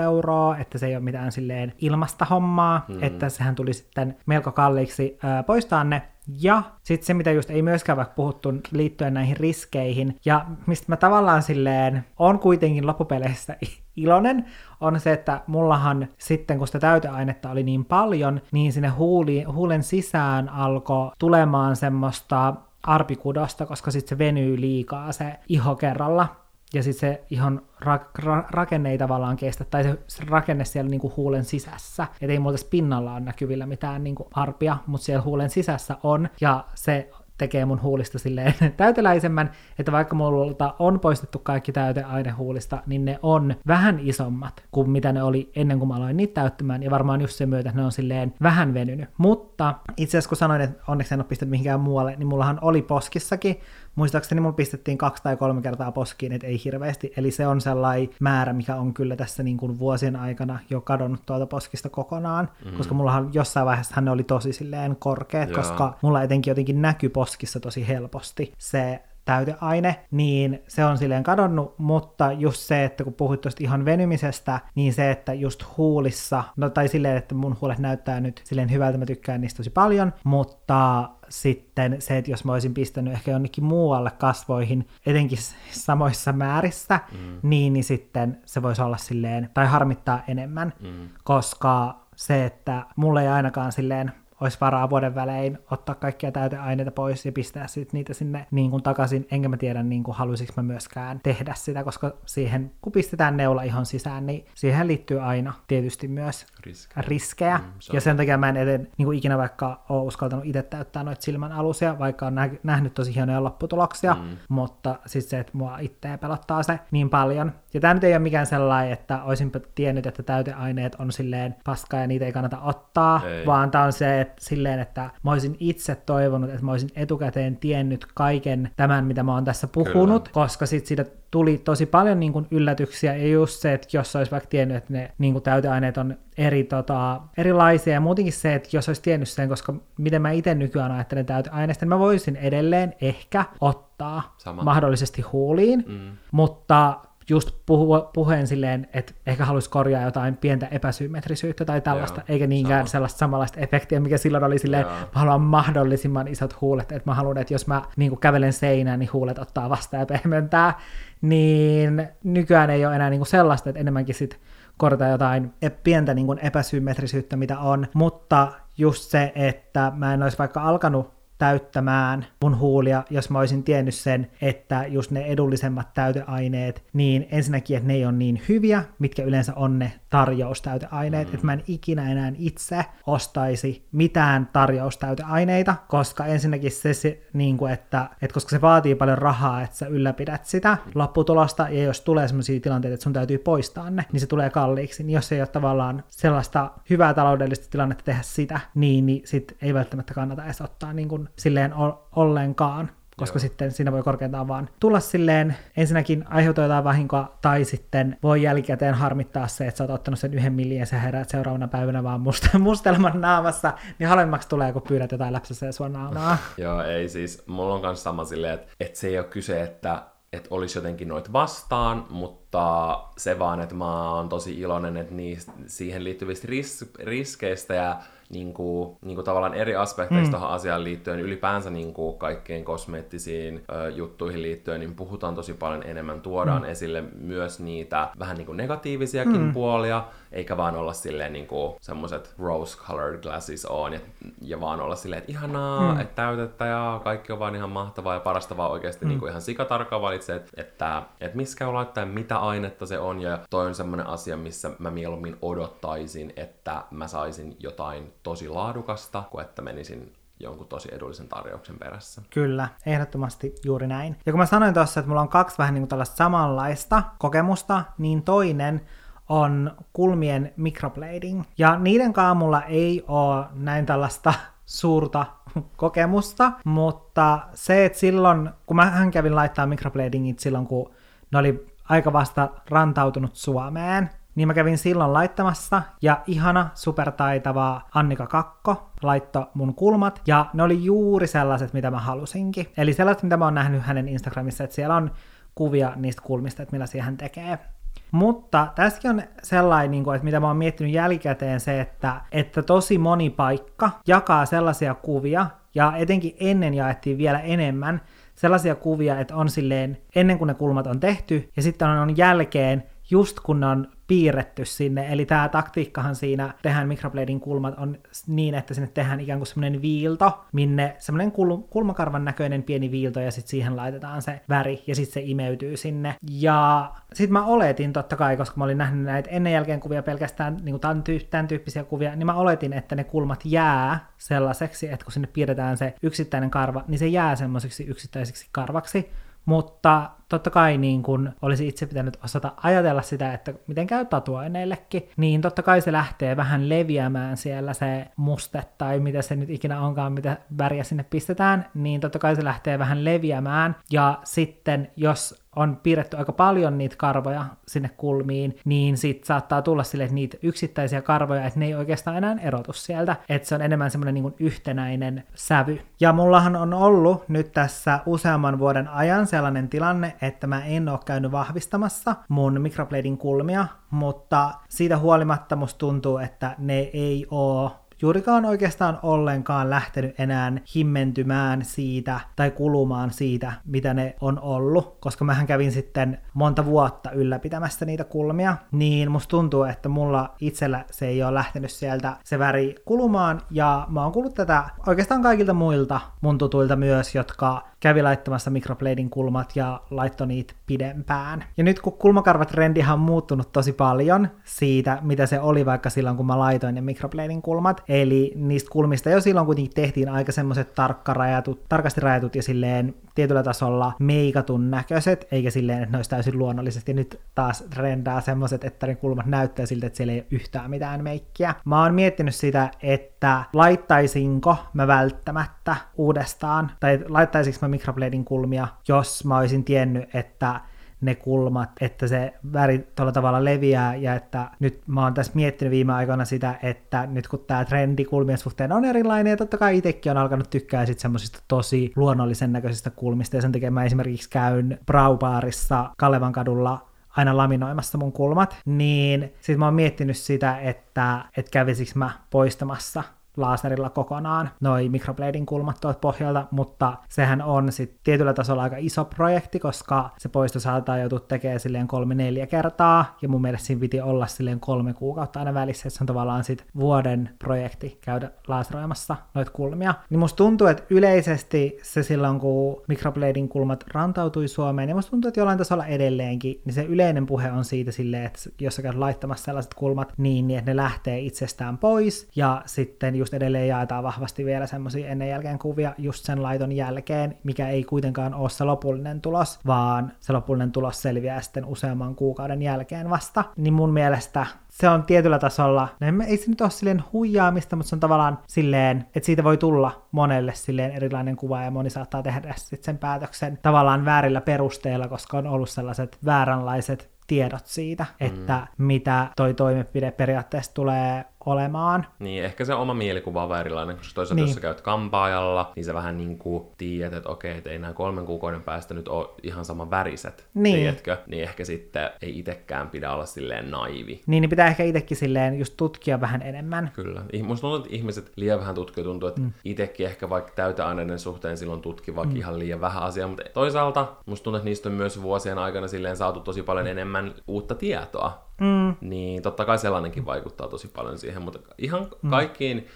euroa, että se ei ole mitään silleen ilmasta hommaa, mm. että sehän tuli sitten melko kalliiksi ää, poistaa ne. Ja sitten se, mitä just ei myöskään vaikka puhuttu liittyen näihin riskeihin, ja mistä mä tavallaan silleen on kuitenkin loppupeleissä iloinen, on se, että mullahan sitten, kun sitä täyteainetta oli niin paljon, niin sinne huuli, huulen sisään alkoi tulemaan semmoista arpikudosta, koska sitten se venyy liikaa se iho kerralla. Ja sitten se ihon ra- ra- rakenne ei tavallaan kestä, tai se, se rakenne siellä niinku huulen sisässä. Et ei muuta pinnalla ole näkyvillä mitään niinku arpia, mutta siellä huulen sisässä on, ja se tekee mun huulista silleen *laughs* täyteläisemmän, että vaikka multa on poistettu kaikki täyteaine huulista, niin ne on vähän isommat kuin mitä ne oli ennen kuin mä aloin niitä täyttämään, ja varmaan just sen myötä, että ne on silleen vähän venynyt. Mutta itse asiassa kun sanoin, että onneksi en ole pistänyt mihinkään muualle, niin mullahan oli poskissakin, muistaakseni mulla pistettiin kaksi tai kolme kertaa poskiin, että ei hirveästi, eli se on sellainen määrä, mikä on kyllä tässä niin kuin vuosien aikana jo kadonnut tuolta poskista kokonaan, mm. koska mullahan jossain vaiheessa ne oli tosi silleen korkeat, Joo. koska mulla etenkin jotenkin näkyy poskissa tosi helposti se täyteaine, niin se on silleen kadonnut, mutta just se, että kun puhuit tuosta ihan venymisestä, niin se, että just huulissa, no tai silleen, että mun huulet näyttää nyt silleen hyvältä, mä tykkään niistä tosi paljon, mutta sitten se, että jos mä olisin pistänyt ehkä jonnekin muualle kasvoihin, etenkin samoissa määrissä, mm. niin, niin sitten se voisi olla silleen, tai harmittaa enemmän, mm. koska se, että mulle ei ainakaan silleen olisi varaa vuoden välein ottaa kaikkia täyteaineita pois ja pistää sit niitä sinne niin kuin takaisin, enkä mä tiedä niin kuin haluaisinko mä myöskään tehdä sitä, koska siihen, kun pistetään neula ihon sisään, niin siihen liittyy aina tietysti myös riskejä. riskejä. Mm, ja sen takia mä en eten, niin kuin ikinä vaikka ole uskaltanut itse täyttää noita silmän alusia, vaikka on nä- nähnyt tosi hienoja lopputuloksia, mm. mutta sitten se, että mua itseä pelottaa se niin paljon. Ja tämä nyt ei ole mikään sellainen, että olisinpä tiennyt, että täyteaineet on silleen paskaa ja niitä ei kannata ottaa, ei. vaan tämä on se, että silleen, että mä olisin itse toivonut, että mä olisin etukäteen tiennyt kaiken tämän, mitä mä oon tässä puhunut, Kyllä. koska sitten siitä tuli tosi paljon niin kuin yllätyksiä, ja just se, että jos olisi vaikka tiennyt, että ne niin kuin täyteaineet on eri, tota, erilaisia, ja muutenkin se, että jos olisi tiennyt sen, koska miten mä itse nykyään ajattelen täyteaineista, niin mä voisin edelleen ehkä ottaa Sama. mahdollisesti huuliin, mm. mutta just puhu, puheen silleen, että ehkä haluaisi korjaa jotain pientä epäsymmetrisyyttä tai tällaista, Joo, eikä niinkään sama. sellaista samanlaista efektiä, mikä silloin oli silleen, Joo. mä haluan mahdollisimman isot huulet, että mä haluan, että jos mä niin kävelen seinään, niin huulet ottaa vastaan ja pehmentää, niin nykyään ei ole enää niin sellaista, että enemmänkin sit korjata jotain e- pientä niin epäsymmetrisyyttä, mitä on, mutta just se, että mä en olisi vaikka alkanut täyttämään mun huulia, jos mä olisin tiennyt sen, että just ne edullisemmat täyteaineet, niin ensinnäkin, että ne ei ole niin hyviä, mitkä yleensä on ne tarjoustäyteaineet, mm. että mä en ikinä enää itse ostaisi mitään tarjoustäyteaineita, koska ensinnäkin se, se niin kuin, että, että koska se vaatii paljon rahaa, että sä ylläpidät sitä mm. lopputulosta, ja jos tulee sellaisia tilanteita, että sun täytyy poistaa ne, niin se tulee kalliiksi, niin jos ei ole tavallaan sellaista hyvää taloudellista tilannetta tehdä sitä, niin, niin sit ei välttämättä kannata edes ottaa niin kuin silleen ollenkaan, koska Joo. sitten siinä voi korkeintaan vaan tulla silleen, ensinnäkin aiheuttaa jotain vahinkoa, tai sitten voi jälkikäteen harmittaa se, että sä oot ottanut sen yhden millin ja sä heräät seuraavana päivänä vaan must- *laughs* mustelman naamassa, niin halvemmaksi tulee, kun pyydät jotain läpsässä sua naamaa. *laughs* Joo, ei siis, mulla on kanssa sama silleen, että, että se ei ole kyse, että että olisi jotenkin noit vastaan, mutta se vaan, että mä oon tosi iloinen, että niistä, siihen liittyvistä ris- riskeistä ja niin kuin, niin kuin tavallaan eri aspekteista mm. asiaan liittyen, ylipäänsä niin kuin kaikkein kosmeettisiin ö, juttuihin liittyen, niin puhutaan tosi paljon enemmän, tuodaan mm. esille myös niitä vähän niin kuin negatiivisiakin mm. puolia, eikä vaan olla silleen niin kuin semmoiset rose-colored glasses on, ja, ja vaan olla silleen, että ihanaa, mm. että täytettä ja kaikki on vaan ihan mahtavaa ja parasta vaan oikeasti mm. niin kuin ihan sikatarkkaan valitsee, että, että, että miskä on laittaa mitä ainetta se on, ja toi on semmoinen asia, missä mä mieluummin odottaisin, että mä saisin jotain tosi laadukasta, kuin että menisin jonkun tosi edullisen tarjouksen perässä. Kyllä, ehdottomasti juuri näin. Ja kun mä sanoin tuossa, että mulla on kaksi vähän niin kuin tällaista samanlaista kokemusta, niin toinen on kulmien microblading. Ja niiden kaamulla ei ole näin tällaista *laughs* suurta kokemusta, mutta se, että silloin, kun mä kävin laittaa microbladingit silloin, kun ne oli aika vasta rantautunut Suomeen, niin mä kävin silloin laittamassa, ja ihana, supertaitava Annika Kakko laitto mun kulmat, ja ne oli juuri sellaiset, mitä mä halusinkin. Eli sellaiset, mitä mä oon nähnyt hänen Instagramissa, että siellä on kuvia niistä kulmista, että millaisia hän tekee. Mutta tässäkin on sellainen, niin että mitä mä oon miettinyt jälkikäteen, se, että, että tosi moni paikka jakaa sellaisia kuvia, ja etenkin ennen jaettiin vielä enemmän, sellaisia kuvia, että on silleen ennen kuin ne kulmat on tehty, ja sitten on jälkeen, just kun ne on piirretty sinne. Eli tämä taktiikkahan siinä tehdään microblading kulmat on niin, että sinne tehdään ikään kuin semmoinen viilto, minne semmoinen kul- kulmakarvan näköinen pieni viilto ja sitten siihen laitetaan se väri ja sitten se imeytyy sinne. Ja sitten mä oletin totta kai, koska mä olin nähnyt näitä ennen jälkeen kuvia pelkästään niin tämän, tyy- tämän tyyppisiä kuvia, niin mä oletin, että ne kulmat jää sellaiseksi, että kun sinne piirretään se yksittäinen karva, niin se jää semmoiseksi yksittäiseksi karvaksi. Mutta totta kai niin kun olisi itse pitänyt osata ajatella sitä, että miten käy tatuoineillekin, niin totta kai se lähtee vähän leviämään siellä se muste tai mitä se nyt ikinä onkaan, mitä väriä sinne pistetään, niin totta kai se lähtee vähän leviämään. Ja sitten jos on piirretty aika paljon niitä karvoja sinne kulmiin, niin sit saattaa tulla sille, että niitä yksittäisiä karvoja, että ne ei oikeastaan enää erotu sieltä, että se on enemmän semmoinen niin yhtenäinen sävy. Ja mullahan on ollut nyt tässä useamman vuoden ajan sellainen tilanne, että mä en ole käynyt vahvistamassa mun microblading kulmia, mutta siitä huolimatta musta tuntuu, että ne ei oo juurikaan oikeastaan ollenkaan lähtenyt enää himmentymään siitä tai kulumaan siitä, mitä ne on ollut, koska mähän kävin sitten monta vuotta ylläpitämässä niitä kulmia, niin musta tuntuu, että mulla itsellä se ei ole lähtenyt sieltä se väri kulumaan, ja mä oon kuullut tätä oikeastaan kaikilta muilta mun tutuilta myös, jotka kävi laittamassa microblading kulmat ja laittoi niitä pidempään. Ja nyt kun kulmakarvatrendihan on muuttunut tosi paljon siitä, mitä se oli vaikka silloin, kun mä laitoin ne microblading kulmat, eli niistä kulmista jo silloin kuitenkin tehtiin aika semmoiset tarkasti rajatut ja silleen tietyllä tasolla meikatun näköiset, eikä silleen, että ne olisi täysin luonnollisesti. Nyt taas trendaa semmoiset, että ne kulmat näyttää siltä, että siellä ei ole yhtään mitään meikkiä. Mä oon miettinyt sitä, että laittaisinko mä välttämättä uudestaan, tai laittaisinko mä microblading kulmia, jos mä olisin tiennyt, että ne kulmat, että se väri tuolla tavalla leviää ja että nyt mä oon tässä miettinyt viime aikoina sitä, että nyt kun tämä trendi kulmien suhteen on erilainen ja totta kai itsekin on alkanut tykkää sitten semmoisista tosi luonnollisen näköisistä kulmista ja sen takia mä esimerkiksi käyn Braubaarissa Kalevan kadulla aina laminoimassa mun kulmat, niin sit mä oon miettinyt sitä, että, että kävisikö mä poistamassa laserilla kokonaan noi microblading kulmat tuolta pohjalta, mutta sehän on sitten tietyllä tasolla aika iso projekti, koska se poisto saattaa joutua tekemään silleen kolme-neljä kertaa, ja mun mielestä siinä piti olla silleen kolme kuukautta aina välissä, että se on tavallaan sitten vuoden projekti käydä laseroimassa noita kulmia. Niin musta tuntuu, että yleisesti se silloin, kun microblading kulmat rantautui Suomeen, niin musta tuntuu, että jollain tasolla edelleenkin, niin se yleinen puhe on siitä silleen, että jos sä käyt laittamassa sellaiset kulmat niin, niin että ne lähtee itsestään pois, ja sitten just edelleen jaetaan vahvasti vielä semmoisia ennen jälkeen kuvia just sen laiton jälkeen, mikä ei kuitenkaan ole se lopullinen tulos, vaan se lopullinen tulos selviää sitten useamman kuukauden jälkeen vasta. Niin mun mielestä se on tietyllä tasolla, no ei se nyt ole silleen huijaamista, mutta se on tavallaan silleen, että siitä voi tulla monelle silleen erilainen kuva ja moni saattaa tehdä sitten sen päätöksen tavallaan väärillä perusteilla, koska on ollut sellaiset vääränlaiset tiedot siitä, mm. että mitä toi toimenpide periaatteessa tulee olemaan. Niin, ehkä se oma mielikuva on erilainen, koska toisaalta niin. jos sä käyt kampaajalla, niin sä vähän niin kuin tiedät, että okei, että ei nämä kolmen kuukauden päästä nyt ole ihan saman väriset, niin. tiedätkö? Niin ehkä sitten ei itekään pidä olla silleen naivi. Niin, niin pitää ehkä itsekin silleen just tutkia vähän enemmän. Kyllä. Musta tuntuu, että ihmiset liian vähän tutkii, tuntuu, että mm. itsekin ehkä vaikka täyteaineiden suhteen silloin tutkii vaikka mm. ihan liian vähän asiaa, mutta toisaalta musta tuntuu, että niistä on myös vuosien aikana silleen saatu tosi paljon enemmän uutta tietoa Mm. Niin totta kai sellainenkin vaikuttaa tosi paljon siihen, mutta ihan mm. kaikkiin,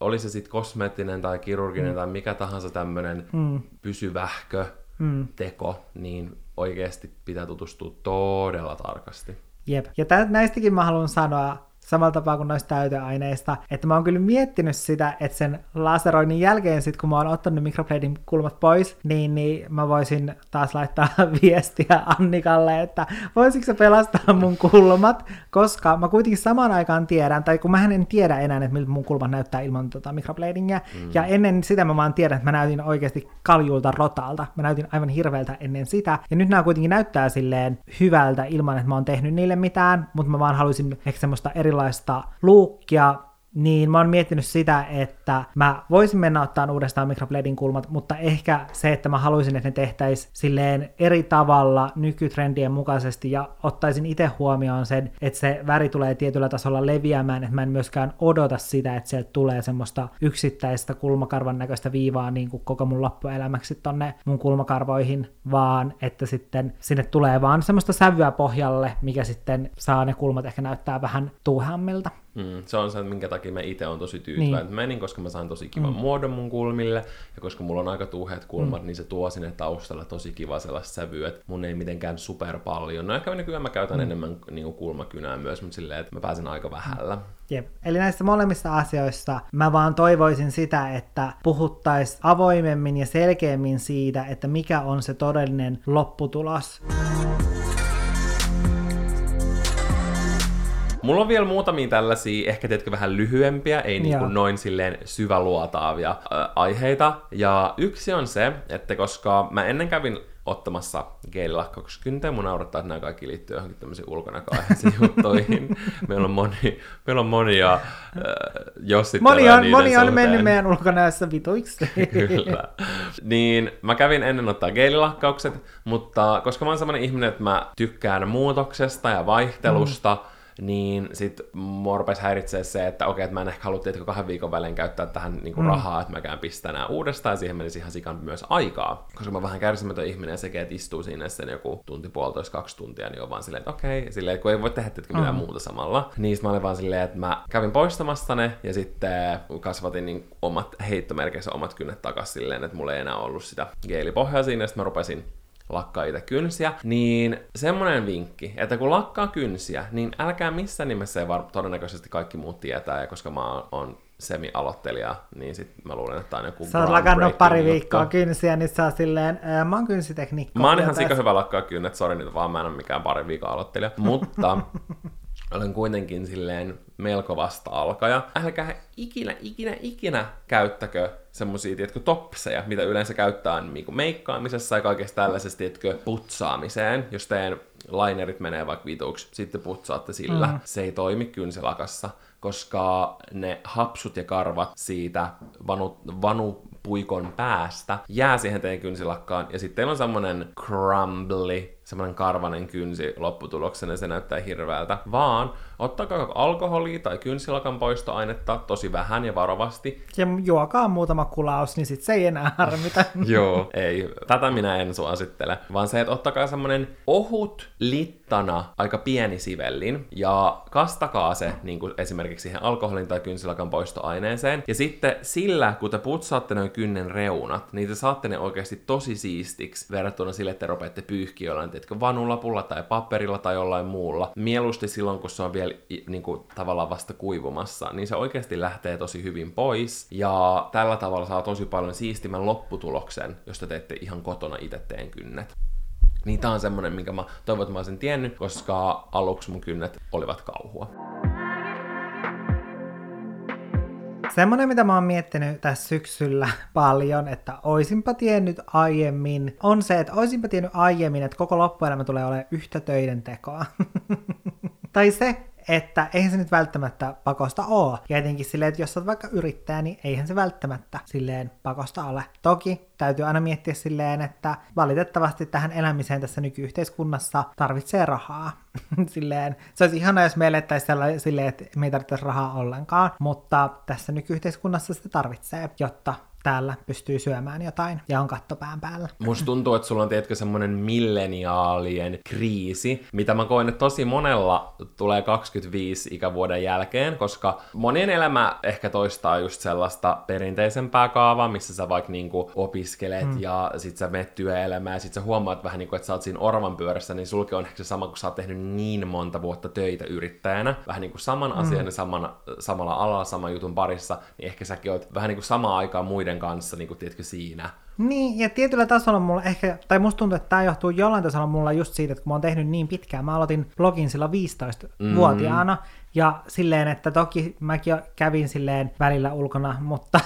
oli se sitten kosmeettinen tai kirurginen mm. tai mikä tahansa tämmöinen mm. pysyvähkö mm. teko, niin oikeasti pitää tutustua todella tarkasti. Jep. Ja tä- näistäkin mä haluan sanoa, samalla tapaa kuin noista täyteaineista. Että mä oon kyllä miettinyt sitä, että sen laseroinnin jälkeen sit, kun mä oon ottanut mikrobladin kulmat pois, niin, niin mä voisin taas laittaa *laughs* viestiä Annikalle, että voisiko se pelastaa mun kulmat, koska mä kuitenkin samaan aikaan tiedän, tai kun mä en tiedä enää, että miltä mun kulmat näyttää ilman tota mikrobladingia, mm. ja ennen sitä mä vaan tiedän, että mä näytin oikeasti kaljulta rotalta, mä näytin aivan hirveältä ennen sitä, ja nyt nämä kuitenkin näyttää silleen hyvältä ilman, että mä oon tehnyt niille mitään, mutta mä vaan haluaisin ehkä semmoista eri erilaista luukkia, niin mä oon miettinyt sitä, että mä voisin mennä ottaa uudestaan microblading kulmat, mutta ehkä se, että mä haluaisin, että ne tehtäisiin silleen eri tavalla nykytrendien mukaisesti ja ottaisin itse huomioon sen, että se väri tulee tietyllä tasolla leviämään, että mä en myöskään odota sitä, että sieltä tulee semmoista yksittäistä kulmakarvan näköistä viivaa niin kuin koko mun loppuelämäksi tonne mun kulmakarvoihin, vaan että sitten sinne tulee vaan semmoista sävyä pohjalle, mikä sitten saa ne kulmat ehkä näyttää vähän tuuhammilta. Mm, se on se, minkä takia mä itse on tosi tyytyväinen, niin. menin, koska mä sain tosi kivan mm. muodon mun kulmille, ja koska mulla on aika tuuheet kulmat, mm. niin se tuo sinne taustalla tosi kiva sellaista sävyä, että mun ei mitenkään super paljon. No ehkä nykyään mä käytän mm. enemmän niin kulmakynää myös, mutta silleen, että mä pääsen aika vähällä. Jep. Eli näistä molemmista asioista mä vaan toivoisin sitä, että puhuttaisiin avoimemmin ja selkeämmin siitä, että mikä on se todellinen lopputulos. Mulla on vielä muutamia tällaisia, ehkä teetkö vähän lyhyempiä, ei niin kuin noin silleen syväluotaavia äh, aiheita. Ja yksi on se, että koska mä ennen kävin ottamassa geelilakkauskynteen. Mun naurattaa, että nämä kaikki liittyy johonkin tämmöisiin ulkonäköaiheisiin *laughs* juttuihin. Meillä on, moni, meillä on monia, äh, jos sitten Moni on, moni on mennyt meidän ulkonäössä vituiksi. *laughs* Kyllä. Niin mä kävin ennen ottaa geelilakkaukset, mutta koska mä oon sellainen ihminen, että mä tykkään muutoksesta ja vaihtelusta, mm niin sit mua rupesi häiritsee se, että okei, että mä en ehkä halua kahden viikon välein käyttää tähän niin kuin mm. rahaa, että mä käyn pistää nämä uudestaan, ja siihen menisi ihan sikan myös aikaa. Koska mä vähän kärsimätön ihminen, ja sekin, että istuu siinä sen joku tunti, puolitoista, kaksi tuntia, niin on vaan silleen, että okei, silleen, kun ei voi tehdä tietysti mitään mm. muuta samalla. Niin mä olin vaan silleen, että mä kävin poistamassa ne, ja sitten kasvatin niin omat heittomerkeissä omat kynnet takaisin silleen, että mulla ei enää ollut sitä geelipohjaa siinä, ja sitten mä rupesin lakkaa itse kynsiä, niin semmonen vinkki, että kun lakkaa kynsiä, niin älkää missään nimessä ei var- todennäköisesti kaikki muut tietää, ja koska mä oon semi-aloittelija, niin sit mä luulen, että on joku Sä oot lakannut pari juttu. viikkoa kynsiä, niin sä oot silleen, ää, mä oon kynsitekniikka. Mä oon ihan sika hyvä lakkaa kynnet, sori nyt vaan mä en ole mikään pari viikon aloittelija, mutta *laughs* olen kuitenkin silleen melko vasta alkaja. Älkää ikinä, ikinä, ikinä käyttäkö semmosia, tiedätkö, topseja, mitä yleensä käyttää niin meikkaamisessa ja kaikessa tällaisessa, tiedätkö, putsaamiseen. Jos teen linerit menee vaikka vituksi, sitten putsaatte sillä. Mm. Se ei toimi kynsilakassa, koska ne hapsut ja karvat siitä vanu, vanu puikon päästä jää siihen teidän kynsilakkaan, ja sitten teillä on semmonen crumbly, semmonen karvanen kynsi lopputuloksena, se näyttää hirveältä, vaan ottakaa alkoholia tai kynsilakan poistoainetta tosi vähän ja varovasti. Ja juokaa muutama kulaus, niin sit se ei enää harmita. *laughs* Joo, ei. Tätä minä en suosittele. Vaan se, että ottakaa semmonen ohut littana aika pieni sivellin ja kastakaa se niin kuin esimerkiksi siihen alkoholin tai kynsilakan poistoaineeseen. Ja sitten sillä, kun te putsaatte noin kynnen reunat, niin te saatte ne oikeasti tosi siistiksi verrattuna sille, että te rupeatte pyyhkiä jollain, teetkö, vanulapulla tai paperilla tai jollain muulla. Mieluusti silloin, kun se on vielä niin kuin, tavallaan vasta kuivumassa, niin se oikeasti lähtee tosi hyvin pois. Ja tällä tavalla saa tosi paljon siistimän lopputuloksen, jos te teette ihan kotona itse teen kynnet. Niin tää on semmonen, minkä mä toivon, että mä olisin tiennyt, koska aluksi mun kynnet olivat kauhua. Semmoinen, mitä mä oon miettinyt tässä syksyllä *laughs* paljon, että oisinpa tiennyt aiemmin, on se, että oisinpa tiennyt aiemmin, että koko loppuelämä tulee olemaan yhtä töiden tekoa. *laughs* tai se, että eihän se nyt välttämättä pakosta ole. Ja etenkin silleen, että jos olet vaikka yrittäjä, niin eihän se välttämättä silleen pakosta ole. Toki täytyy aina miettiä silleen, että valitettavasti tähän elämiseen tässä nykyyhteiskunnassa tarvitsee rahaa. *laughs* silleen, se olisi ihana, jos me elettäisiin silleen, että me ei tarvitse rahaa ollenkaan, mutta tässä nykyyhteiskunnassa se tarvitsee, jotta täällä pystyy syömään jotain ja on kattopään päällä. Musta tuntuu, että sulla on tietkö semmonen milleniaalien kriisi, mitä mä koen, että tosi monella tulee 25 ikävuoden jälkeen, koska monien elämä ehkä toistaa just sellaista perinteisempää kaavaa, missä sä vaikka niinku opiskelet hmm. ja sit sä menet työelämään ja sit sä huomaat vähän niinku, että sä oot siinä orvan pyörässä, niin sulki on ehkä se sama, kun sä oot tehnyt niin monta vuotta töitä yrittäjänä, vähän niinku saman hmm. asian ja saman, samalla alalla, saman jutun parissa, niin ehkä säkin oot vähän niinku samaan aikaan muiden muiden kanssa, niin kuin, tiedätkö, siinä. Niin, ja tietyllä tasolla mulla ehkä, tai musta tuntuu, että tämä johtuu jollain tasolla mulla just siitä, että kun mä oon tehnyt niin pitkään, mä aloitin blogin sillä 15-vuotiaana, mm. ja silleen, että toki mäkin kävin silleen välillä ulkona, mutta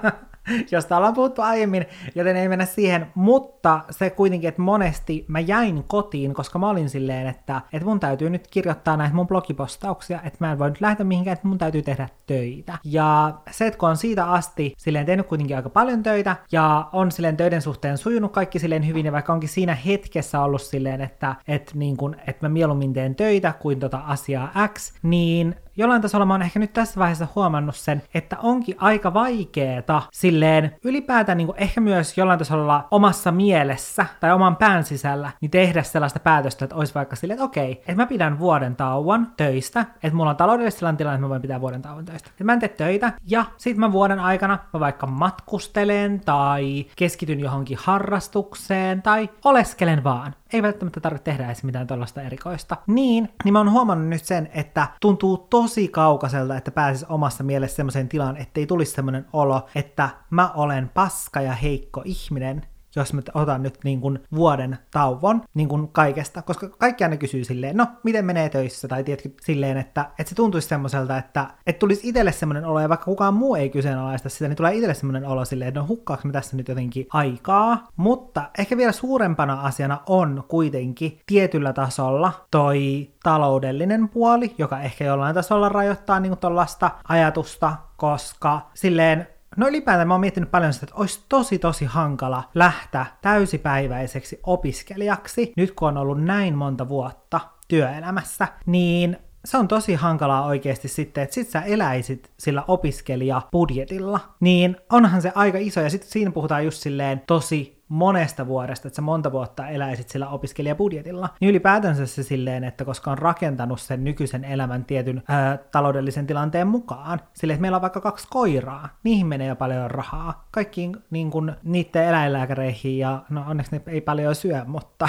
*laughs* *laughs* josta ollaan puhuttu aiemmin, joten ei mennä siihen, mutta se kuitenkin, että monesti mä jäin kotiin, koska mä olin silleen, että, että mun täytyy nyt kirjoittaa näitä mun blogipostauksia, että mä en voi nyt lähteä mihinkään, että mun täytyy tehdä töitä. Ja se, että kun on siitä asti silleen tehnyt kuitenkin aika paljon töitä, ja on silleen töiden suhteen sujunut kaikki silleen hyvin, ja vaikka onkin siinä hetkessä ollut silleen, että, että, niin kun, että mä mieluummin teen töitä kuin tota asiaa X, niin jollain tasolla mä oon ehkä nyt tässä vaiheessa huomannut sen, että onkin aika vaikeeta silleen ylipäätään niin kuin ehkä myös jollain tasolla omassa mielessä tai oman pään sisällä, niin tehdä sellaista päätöstä, että olisi vaikka silleen, että okei, että mä pidän vuoden tauon töistä, että mulla on taloudellisesti sellainen tilanne, että mä voin pitää vuoden tauon töistä. Että mä en tee töitä ja sit mä vuoden aikana mä vaikka matkustelen tai keskityn johonkin harrastukseen tai oleskelen vaan ei välttämättä tarvitse tehdä edes mitään tällaista erikoista. Niin, niin mä oon huomannut nyt sen, että tuntuu tosi kaukaiselta, että pääsis omassa mielessä semmoiseen tilaan, ettei tulisi semmoinen olo, että mä olen paska ja heikko ihminen, jos mä otan nyt niin kuin vuoden tauon niin kuin kaikesta, koska kaikki aina kysyy silleen, no, miten menee töissä, tai tiedätkö, silleen, että, että se tuntuisi semmoiselta, että, että tulisi itselle semmoinen olo, ja vaikka kukaan muu ei kyseenalaista sitä, niin tulee itselle semmoinen olo silleen, että no hukkaako me tässä nyt jotenkin aikaa, mutta ehkä vielä suurempana asiana on kuitenkin tietyllä tasolla toi taloudellinen puoli, joka ehkä jollain tasolla rajoittaa niin tuollaista ajatusta, koska silleen No ylipäätään mä oon miettinyt paljon sitä, että olisi tosi tosi hankala lähteä täysipäiväiseksi opiskelijaksi, nyt kun on ollut näin monta vuotta työelämässä, niin se on tosi hankalaa oikeasti sitten, että sit sä eläisit sillä opiskelijabudjetilla, niin onhan se aika iso, ja sitten siinä puhutaan just silleen tosi monesta vuodesta, että sä monta vuotta eläisit sillä opiskelijabudjetilla, niin ylipäätänsä se silleen, että koska on rakentanut sen nykyisen elämän tietyn ää, taloudellisen tilanteen mukaan, sille että meillä on vaikka kaksi koiraa, niihin menee jo paljon rahaa, kaikkiin niin kuin, niiden eläinlääkäreihin, ja no onneksi ne ei paljon syö, mutta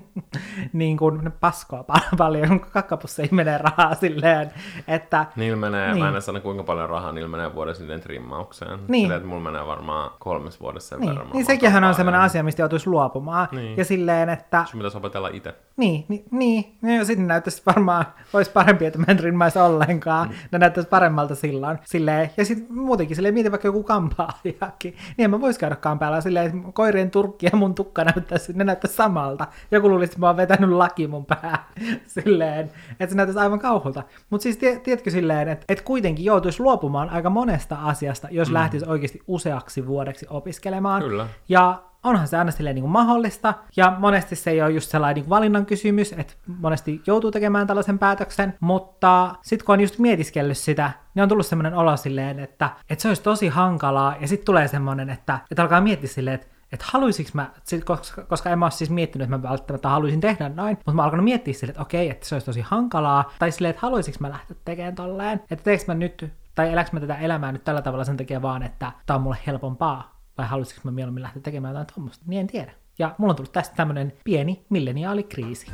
*laughs* niin kuin ne paskoa paljon, ei menee rahaa silleen, että... Niillä menee, niin. mä en sano kuinka paljon rahaa niillä menee vuodessa niiden trimmaukseen. Niin. Silleen, että mulla menee varmaan kolmes vuodessa sen niin. verran. Niin sekinhän on semmoinen asia, mistä joutuisi luopumaan. Niin. Ja silleen, että... Sun pitäisi opetella itse. Niin, niin, niin. Ja sitten näyttäisi varmaan, olisi parempi, että mä en trimmaisi ollenkaan. Mm. Ne näyttäisi paremmalta silloin. Silleen, ja sitten muutenkin, silleen, mietin vaikka joku kampaajakin. *laughs* Niin mä vois käydä kampaalla silleen, että koirien turkki ja mun tukka näyttäisi, ne näyttäisi samalta. Joku luulisi, että mä oon vetänyt laki mun päähän *laughs* silleen, että se näyttäisi aivan kauhulta. Mutta siis tie, tiedätkö silleen, että et kuitenkin joutuisi luopumaan aika monesta asiasta, jos mm. lähtisi oikeasti useaksi vuodeksi opiskelemaan. Kyllä. Ja onhan se aina silleen niin kuin mahdollista, ja monesti se ei ole just sellainen niin kuin valinnan kysymys, että monesti joutuu tekemään tällaisen päätöksen, mutta sitten kun on just mietiskellyt sitä, niin on tullut semmoinen olo silleen, että, että se olisi tosi hankalaa, ja sitten tulee semmoinen, että, että alkaa miettiä silleen, että että haluaisinko mä, koska, koska en mä siis miettinyt, että mä välttämättä haluaisin tehdä noin, mutta mä alkanut miettiä silleen, että okei, että se olisi tosi hankalaa, tai silleen, että haluaisinko mä lähteä tekemään tolleen, että teekö mä nyt, tai eläkö mä tätä elämää nyt tällä tavalla sen takia vaan, että tää on mulle helpompaa, vai haluaisinko mä mieluummin lähteä tekemään jotain tuommoista, niin en tiedä. Ja mulla on tullut tästä tämmönen pieni milleniaalikriisi.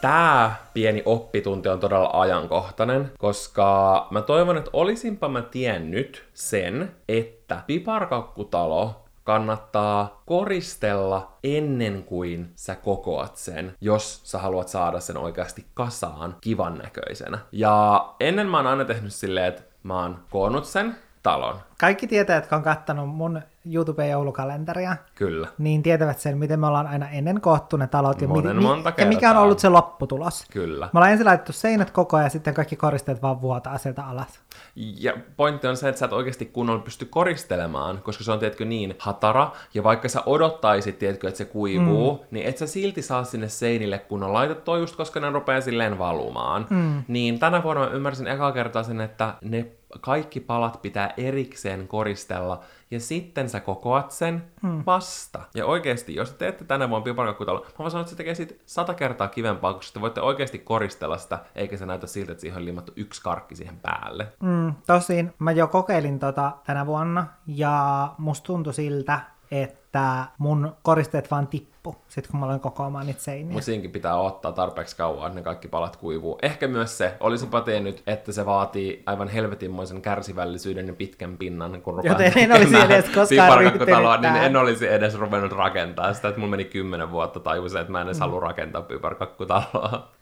Tämä pieni oppitunti on todella ajankohtainen, koska mä toivon, että olisinpa mä tiennyt sen, että piparkakkutalo kannattaa koristella ennen kuin sä kokoat sen, jos sä haluat saada sen oikeasti kasaan kivan näköisenä. Ja ennen mä oon aina tehnyt silleen, että mä oon koonnut sen talon. Kaikki tietää, jotka on kattanut mun YouTube-joulukalenteria, Kyllä. niin tietävät sen, miten me ollaan aina ennen koottu ne talot ja, Monen mi- monta ja mikä on ollut se lopputulos. Kyllä. Me ollaan ensin laitettu seinät koko ajan ja sitten kaikki koristeet vaan vuotaa sieltä alas. Ja pointti on se, että sä et oikeasti kunnolla pysty koristelemaan, koska se on, tiedätkö, niin hatara, ja vaikka sä odottaisit, tiedätkö, että se kuivuu, mm. niin et sä silti saa sinne seinille kunnon laitettua just, koska ne rupeaa silleen valumaan. Mm. Niin tänä vuonna mä ymmärsin ekaa kertaa sen, että ne kaikki palat pitää erikseen koristella, ja sitten sä kokoat sen hmm. vasta. Ja oikeasti, jos te teette tänä vuonna piparkakkutalo, mä voin sanoa, että se tekee siitä sata kertaa kivempaa, koska te voitte oikeasti koristella sitä, eikä se näytä siltä, että siihen on liimattu yksi karkki siihen päälle. Mm, tosin mä jo kokeilin tota tänä vuonna ja musta tuntui siltä, että mun koristeet vaan tippu, sit kun mä aloin kokoamaan niitä seiniä. Mutta siinäkin pitää ottaa tarpeeksi kauan, että ne kaikki palat kuivuu. Ehkä myös se, olisinpa tehnyt, että se vaatii aivan helvetinmoisen kärsivällisyyden ja pitkän pinnan, kun rupeaa Joten en olisi edes koskaan *laughs* niin en olisi edes ruvennut rakentaa sitä, että mulla meni kymmenen vuotta tajusin, että mä en edes halua rakentaa piparkakkutaloa.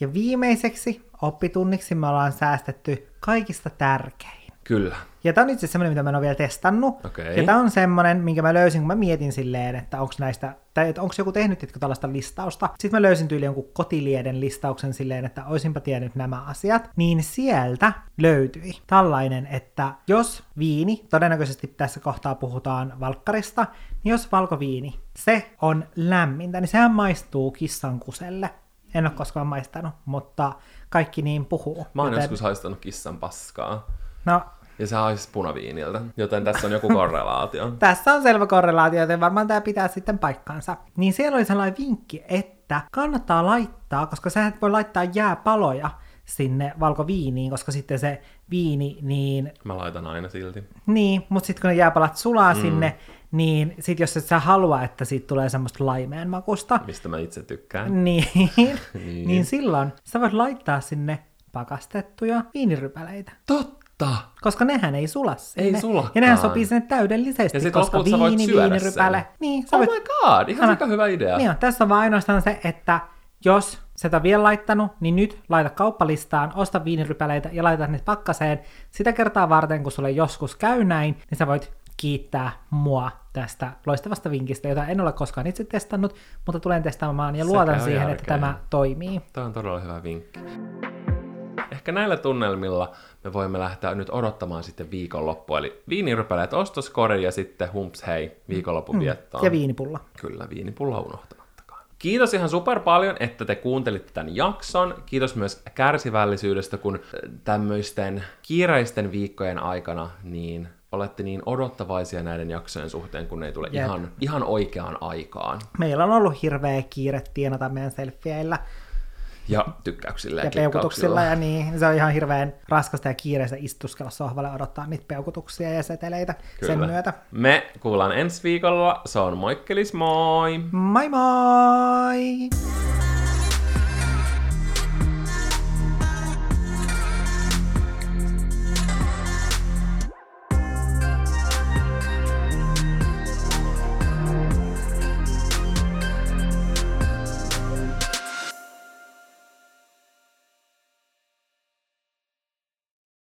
Ja viimeiseksi oppitunniksi me ollaan säästetty kaikista tärkein. Kyllä. Ja tämä on itse semmoinen, mitä mä en ole vielä testannut. Okei. Ja tämä on semmoinen, minkä mä löysin, kun mä mietin silleen, että onko näistä, tai että onko joku tehnyt tiedätkö, tällaista listausta. Sitten mä löysin tyyli jonkun kotilieden listauksen silleen, että olisinpa tiennyt nämä asiat. Niin sieltä löytyi tällainen, että jos viini, todennäköisesti tässä kohtaa puhutaan valkkarista, niin jos valkoviini, se on lämmintä, niin sehän maistuu kissankuselle. En ole koskaan maistanut, mutta kaikki niin puhuu. Mä oon Joten- joskus haistanut kissan paskaa. No, Ja se haisi punaviiniltä, joten tässä on joku *laughs* korrelaatio. Tässä on selvä korrelaatio, joten varmaan tämä pitää sitten paikkansa. Niin siellä oli sellainen vinkki, että kannattaa laittaa, koska sä et voi laittaa jääpaloja sinne valkoviiniin, koska sitten se viini, niin, Mä laitan aina silti. niin mutta sitten kun ne jääpalat sulaa mm. sinne, niin sit jos et sä halua, että siitä tulee semmoista laimeen makusta, Mistä mä itse tykkään. *laughs* niin, *laughs* Niin. niin silloin sä voit laittaa sinne pakastettuja viinirypäleitä. Totta! Koska nehän ei sula sinne. sulakaan. Ja nehän sopii sinne täydellisesti, Ja sit koska voit viini, syödä viinirypäle. Niin, Oh voit my god, ihan aika hyvä idea. Niin tässä on vaan ainoastaan se, että jos sä et ole vielä laittanut, niin nyt laita kauppalistaan, osta viinirypäleitä ja laita ne pakkaseen. Sitä kertaa varten, kun sulle joskus käy näin, niin sä voit kiittää mua tästä loistavasta vinkistä, jota en ole koskaan itse testannut, mutta tulen testaamaan ja luotan siihen, että järkeen. tämä toimii. Tämä on todella hyvä vinkki. Ehkä näillä tunnelmilla me voimme lähteä nyt odottamaan sitten viikonloppua. Eli viinirypäleet ostoskori ja sitten humps hei viikonlopun viettoon. Mm. Ja viinipulla. Kyllä, viinipulla unohtamattakaan. Kiitos ihan super paljon, että te kuuntelitte tämän jakson. Kiitos myös kärsivällisyydestä, kun äh, tämmöisten kiireisten viikkojen aikana niin olette niin odottavaisia näiden jaksojen suhteen, kun ne ei tule Jep. ihan, ihan oikeaan aikaan. Meillä on ollut hirveä kiire tienata meidän selfieillä Ja tykkäyksillä ja, ja peukutuksilla ja niin. Se on ihan hirveän raskasta ja kiireistä istuskella sohvalle odottaa niitä peukutuksia ja seteleitä sen myötä. Me kuullaan ensi viikolla. Se on moikkelis moi! Moi moi!